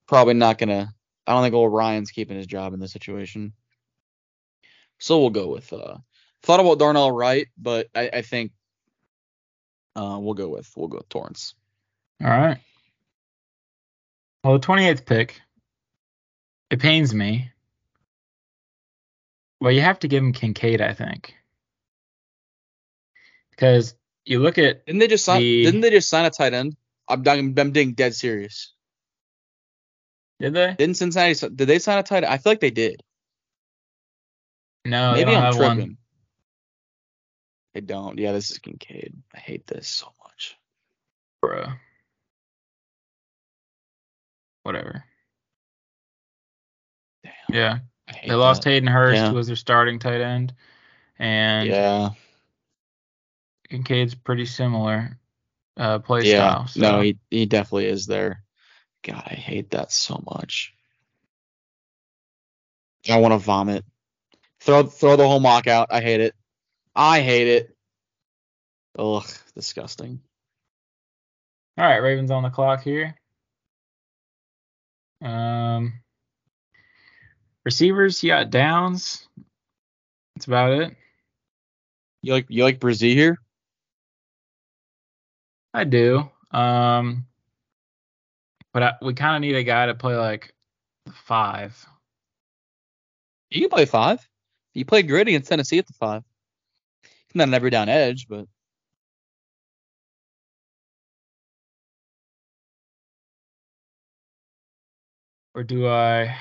Probably not gonna. I don't think old Ryan's keeping his job in this situation. So we'll go with. uh Thought about Darnell Wright, but I, I think uh we'll go with we'll go with Torrence. All right. Well, the 28th pick, it pains me. Well, you have to give him Kincaid, I think. Because you look at Didn't they just sign? The- Didn't they just sign a tight end? I'm I'm, I'm being dead serious. did they? Didn't Cincinnati? Did they sign a tight end? I feel like they did. No, Maybe they don't I'm have tripping. one. They don't. Yeah, this is Kincaid. I hate this so much. Bro. Whatever. Damn. Yeah. They lost. Hayden Hurst, Yeah. who was their starting tight end. And Yeah. Kincaid's pretty similar uh, play Yeah. style. So. No, he he definitely is there. God, I hate that so much. I want to vomit. Throw throw the whole mock out. I hate it. I hate it. Ugh, disgusting. All right, Ravens on the clock here. Um, receivers, you got Downs. That's about it. You like you like Bresee here? I do. Um, but I, we kind of need a guy to play like five. You can play five. You played great against Tennessee at the five. Not an every down edge, but Or do I?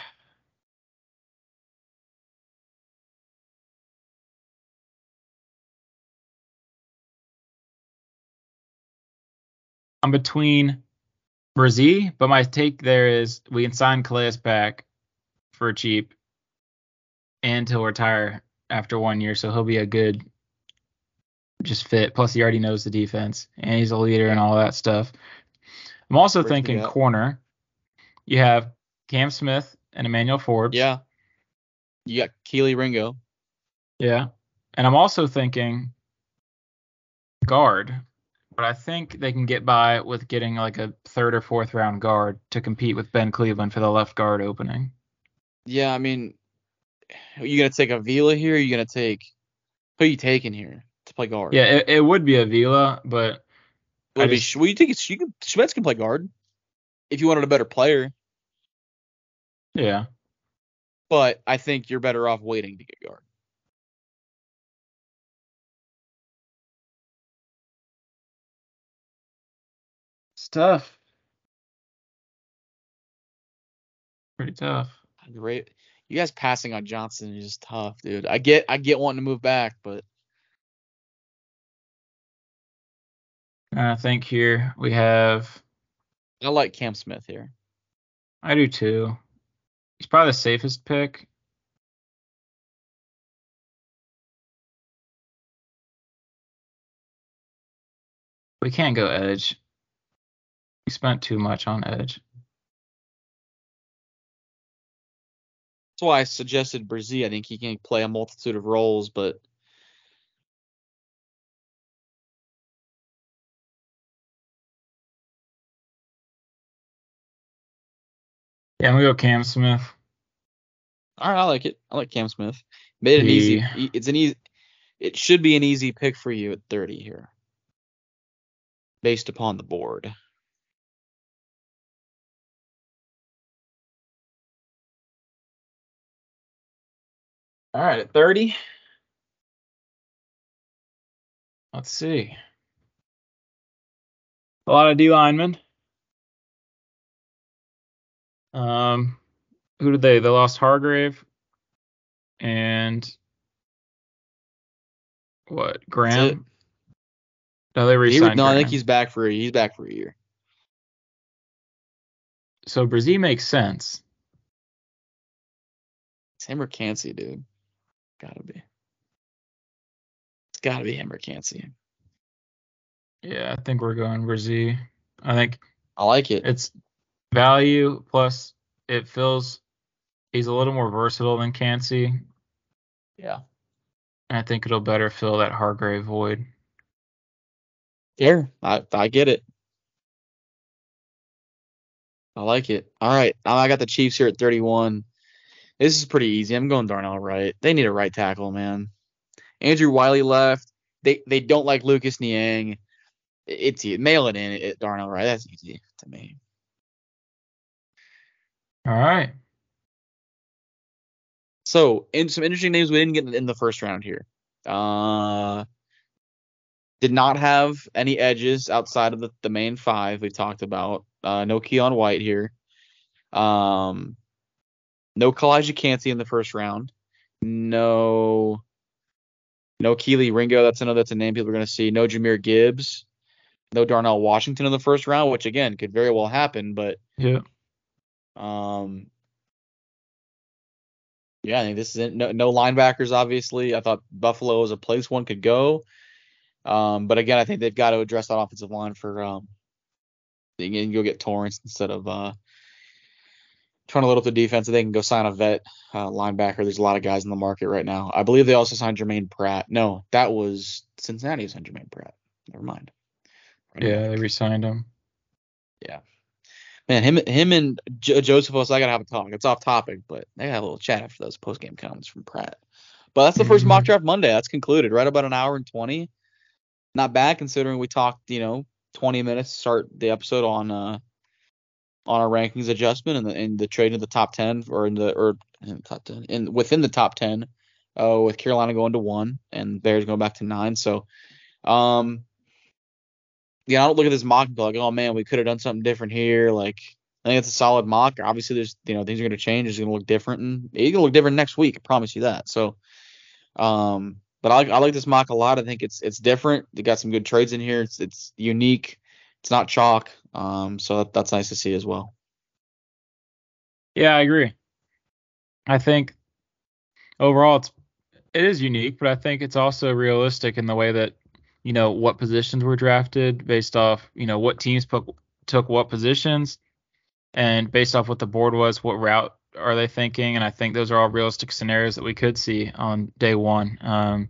I'm between Bresee, but my take there is we can sign Calais back for cheap, and he'll retire after one year, so he'll be a good just fit. Plus, he already knows the defense, and he's a leader and all that stuff. I'm also thinking corner. You have Cam Smith and Emmanuel Forbes. yeah. You got Kelee Ringo. Yeah. And I'm also thinking guard, but I think they can get by with getting like a third or fourth round guard to compete with Ben Cleveland for the left guard opening. Yeah, I mean, are you gonna take Avila here? Or are you gonna take who are you taking here to play guard? Yeah, it, it would be Avila, but Would I be, just- well, you think it's you can Schmitz can play guard if you wanted a better player, yeah. but I think you're better off waiting to get guard. Tough. Pretty tough. Great. You guys passing on Johnston is just tough, dude. I get I get wanting to move back, but I think here we have I like Cam Smith here. I do too. He's probably the safest pick. We can't go edge. We spent too much on edge. That's why I suggested Bresee. I think he can play a multitude of roles, but Yeah, I'm gonna go Cam Smith. all right, I like it. I like Cam Smith. Made it an easy. E- It's an easy. It should be an easy pick for you at 30 here, based upon the board. All right, at 30. Let's see. A lot of D linemen. Um, who did they? They lost Hargrave and what? Graham. No, they would, no, I think he's back for a, he's back for a year. So Bresee makes sense. It's him or Kancey, dude. Gotta be. It's gotta be him or Kancey. Yeah, I think we're going Bresee. I think I like it. it's value plus it feels he's a little more versatile than Kancey. Yeah. And I think it'll better fill that Hargrave void. Yeah, I I get it. I like it. All right, I got the Chiefs here at 31. This is pretty easy. I'm going Darnell Wright. They need a right tackle, man. Andrew Wylie left. They they don't like Lucas Niang. It's easy. Mail it in at Darnell Wright. That's easy to me. All right. So, in some interesting names we didn't get in the first round here. Uh, did not have any edges outside of the, the main five we've talked about. Uh, no Keion White here. Um, no Calijah Kancey in the first round. No, no Kelee Ringo. That's another that's a name people are going to see. No Jahmyr Gibbs. No Darnell Washington in the first round, which again could very well happen. But yeah, um, yeah, I think this is it. No, no linebackers, obviously. I thought Buffalo was a place one could go. Um, but again, I think they've got to address that offensive line for um, can go get Torrence instead of uh, trying to load up the defense. They can go sign a vet uh, linebacker. There's a lot of guys in the market right now. I believe they also signed Germaine Pratt. No, that was Cincinnati signed Germaine Pratt. Never mind. Yeah, they re-signed him. Yeah. Man, him him and J- Josephus, I gotta have a talk. It's off topic, but they got a little chat after those post game comments from Pratt. But that's the 1st Mhm. mock draft Monday. That's concluded. Right about an hour and twenty. Not bad considering we talked, you know, twenty minutes to start the episode on uh on our rankings adjustment and the in the trade in the top ten or in the or in top ten in within the top ten, uh with Carolina going to one and Bears going back to nine. So um yeah, I don't look at this mock and like, oh man, we could have done something different here. Like, I think it's a solid mock. Obviously, there's you know things are going to change. It's going to look different, and it's going to look different next week. I promise you that. So, um, but I, like- I like this mock a lot. I think it's it's different. They got some good trades in here. It's it's unique. It's not chalk. Um, so that, that's nice to see as well. Yeah, I agree. I think overall it's it is unique, but I think it's also realistic in the way that you know what positions were drafted based off you know what teams put, took what positions, and based off what the board was, what route are they thinking, and I think those are all realistic scenarios that we could see on day one. Um,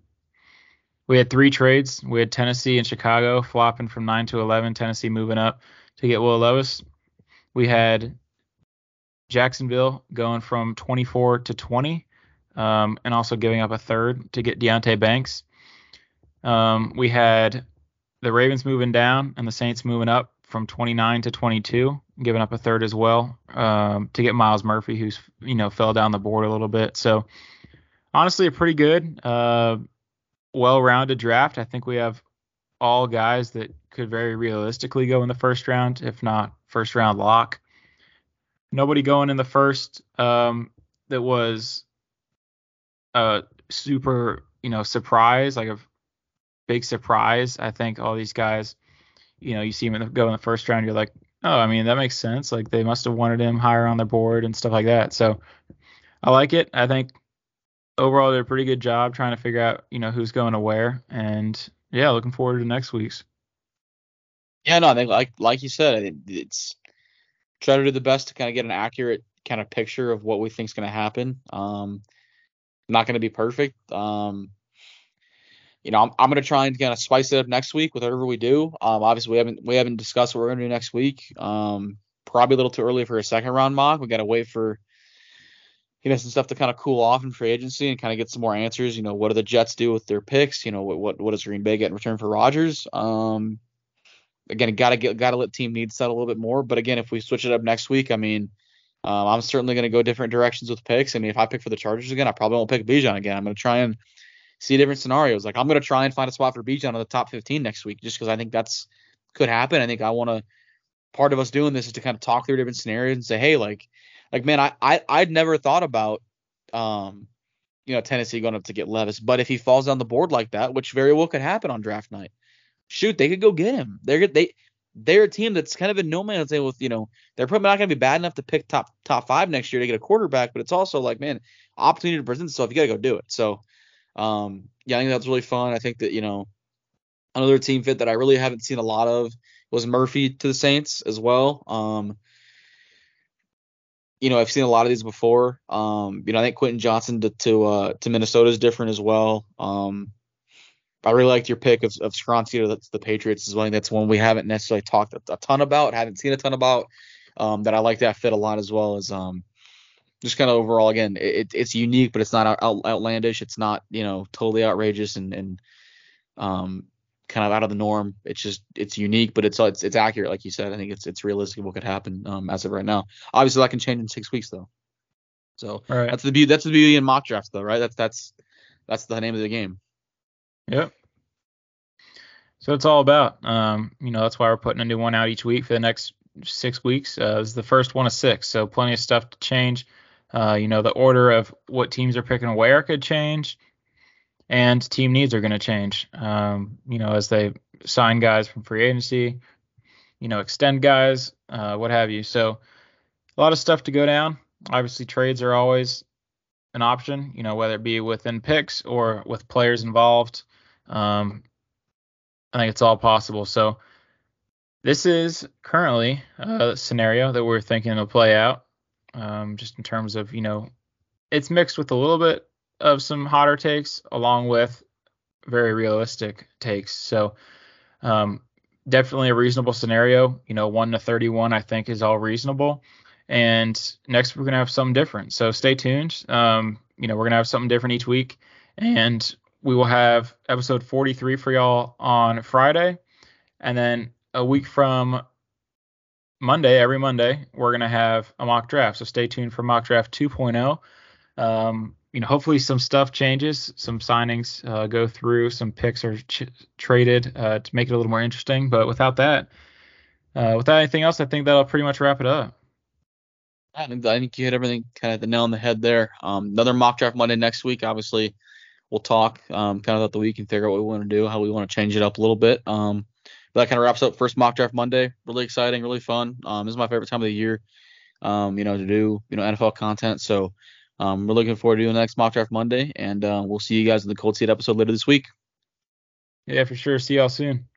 we had three trades. We had Tennessee and Chicago flopping from nine to eleven. Tennessee moving up to get Will Levis. We had Jacksonville going from 24 to 20, um, and also giving up a third to get Deonte Banks. Um, we had the Ravens moving down and the Saints moving up from 29 to 22, giving up a third as well um, to get Myles Murphy, who's you know fell down the board a little bit. So honestly, a pretty good, uh, well-rounded draft. I think we have all guys that could very realistically go in the first round, if not first round lock nobody going in the first um, that was a super, you know, surprise, like a big surprise. I think all these guys, you know, you see them go in the first round, you're like, oh, I mean, that makes sense. Like they must have wanted him higher on their board and stuff like that. So I like it. I think overall they're a pretty good job trying to figure out, you know, who's going to where. And yeah, looking forward to next week's. Yeah, no, I think like like you said, it's try to do the best to kind of get an accurate kind of picture of what we think is going to happen. Um, not going to be perfect. Um, you know, I'm, I'm going to try and kind of spice it up next week with whatever we do. Um, obviously we haven't we haven't discussed what we're going to do next week. Um, probably a little too early for a second round mock. We got to wait for you know some stuff to kind of cool off in free agency and kind of get some more answers. You know, what do the Jets do with their picks? You know, what what, what does Green Bay get in return for Rodgers? Um, again, gotta get gotta let team needs settle a little bit more. But again, if we switch it up next week, I mean, um, I'm certainly going to go different directions with picks. I mean, if I pick for the Chargers again, I probably won't pick Bijan again. I'm going to try and see different scenarios. Like I'm going to try and find a spot for Bijan in the top 15 next week, just because I think that's could happen. I think I want to. Part of us doing this is to kind of talk through different scenarios and say, hey, like, like man, I I I'd never thought about, um, you know, Tennessee going up to get Levis, but if he falls down the board like that, which very well could happen on draft night, shoot, they could go get him. They're they they're a team that's kind of in no man's land with you know they're probably not going to be bad enough to pick top top five next year to get a quarterback, but it's also like man opportunity to present itself. You got to go do it. So um yeah, I think that's really fun. I think that you know another team fit that I really haven't seen a lot of was Murphy to the Saints as well. Um you know, I've seen a lot of these before. Um, you know, I think Quentin Johnston to to, uh, to Minnesota is different as well. Um, I really liked your pick of, of Skoronski to the, Patriots as well. That's one we haven't necessarily talked a, a ton about, haven't seen a ton about. Um, that I like that fit a lot as well as um, just kind of overall again, it, it's unique, but it's not out, outlandish. It's not you know totally outrageous and and um, kind of out of the norm. It's just it's unique, but it's it's it's accurate, like you said. I think it's it's realistic what could happen um, as of right now. Obviously, that can change in six weeks though. So right. that's the beauty. That's the beauty in mock drafts, though, right? That's that's that's the name of the game. Yep. So it's all about. Um, you know, that's why we're putting a new one out each week for the next six weeks. Uh, is the first one of six, so plenty of stuff to change. Uh, you know, the order of what teams are picking where could change and team needs are going to change. Um, you know, as they sign guys from free agency, you know, extend guys, uh, what have you. So a lot of stuff to go down. Obviously, trades are always an option. You know, whether it be within picks or with players involved. Um, I think it's all possible. So this is currently a scenario that we're thinking will play out. Um, just in terms of you know, it's mixed with a little bit of some hotter takes along with very realistic takes. So um, definitely a reasonable scenario. You know, one to 31 I think is all reasonable. And next we're gonna have something different. So stay tuned. Um, you know, we're gonna have something different each week, and we will have episode 43 for y'all on Friday, and then a week from Monday, every Monday, we're gonna have a mock draft. So stay tuned for mock draft 2.0. Um, you know, hopefully some stuff changes, some signings uh, go through, some picks are ch- traded uh, to make it a little more interesting. But without that, uh, without anything else, I think that'll pretty much wrap it up. I think, I think you hit everything kind of the nail on the head there. Um, another mock draft Monday next week. Obviously, we'll talk um, kind of about the week and figure out what we want to do, how we want to change it up a little bit. Um, but that kind of wraps up first mock draft Monday. Really exciting, really fun. Um, this is my favorite time of the year. Um, you know, to do you know NFL content. So um, we're looking forward to doing the next mock draft Monday, and uh, we'll see you guys in the Cold Seat episode later this week. Yeah, for sure. See y'all soon.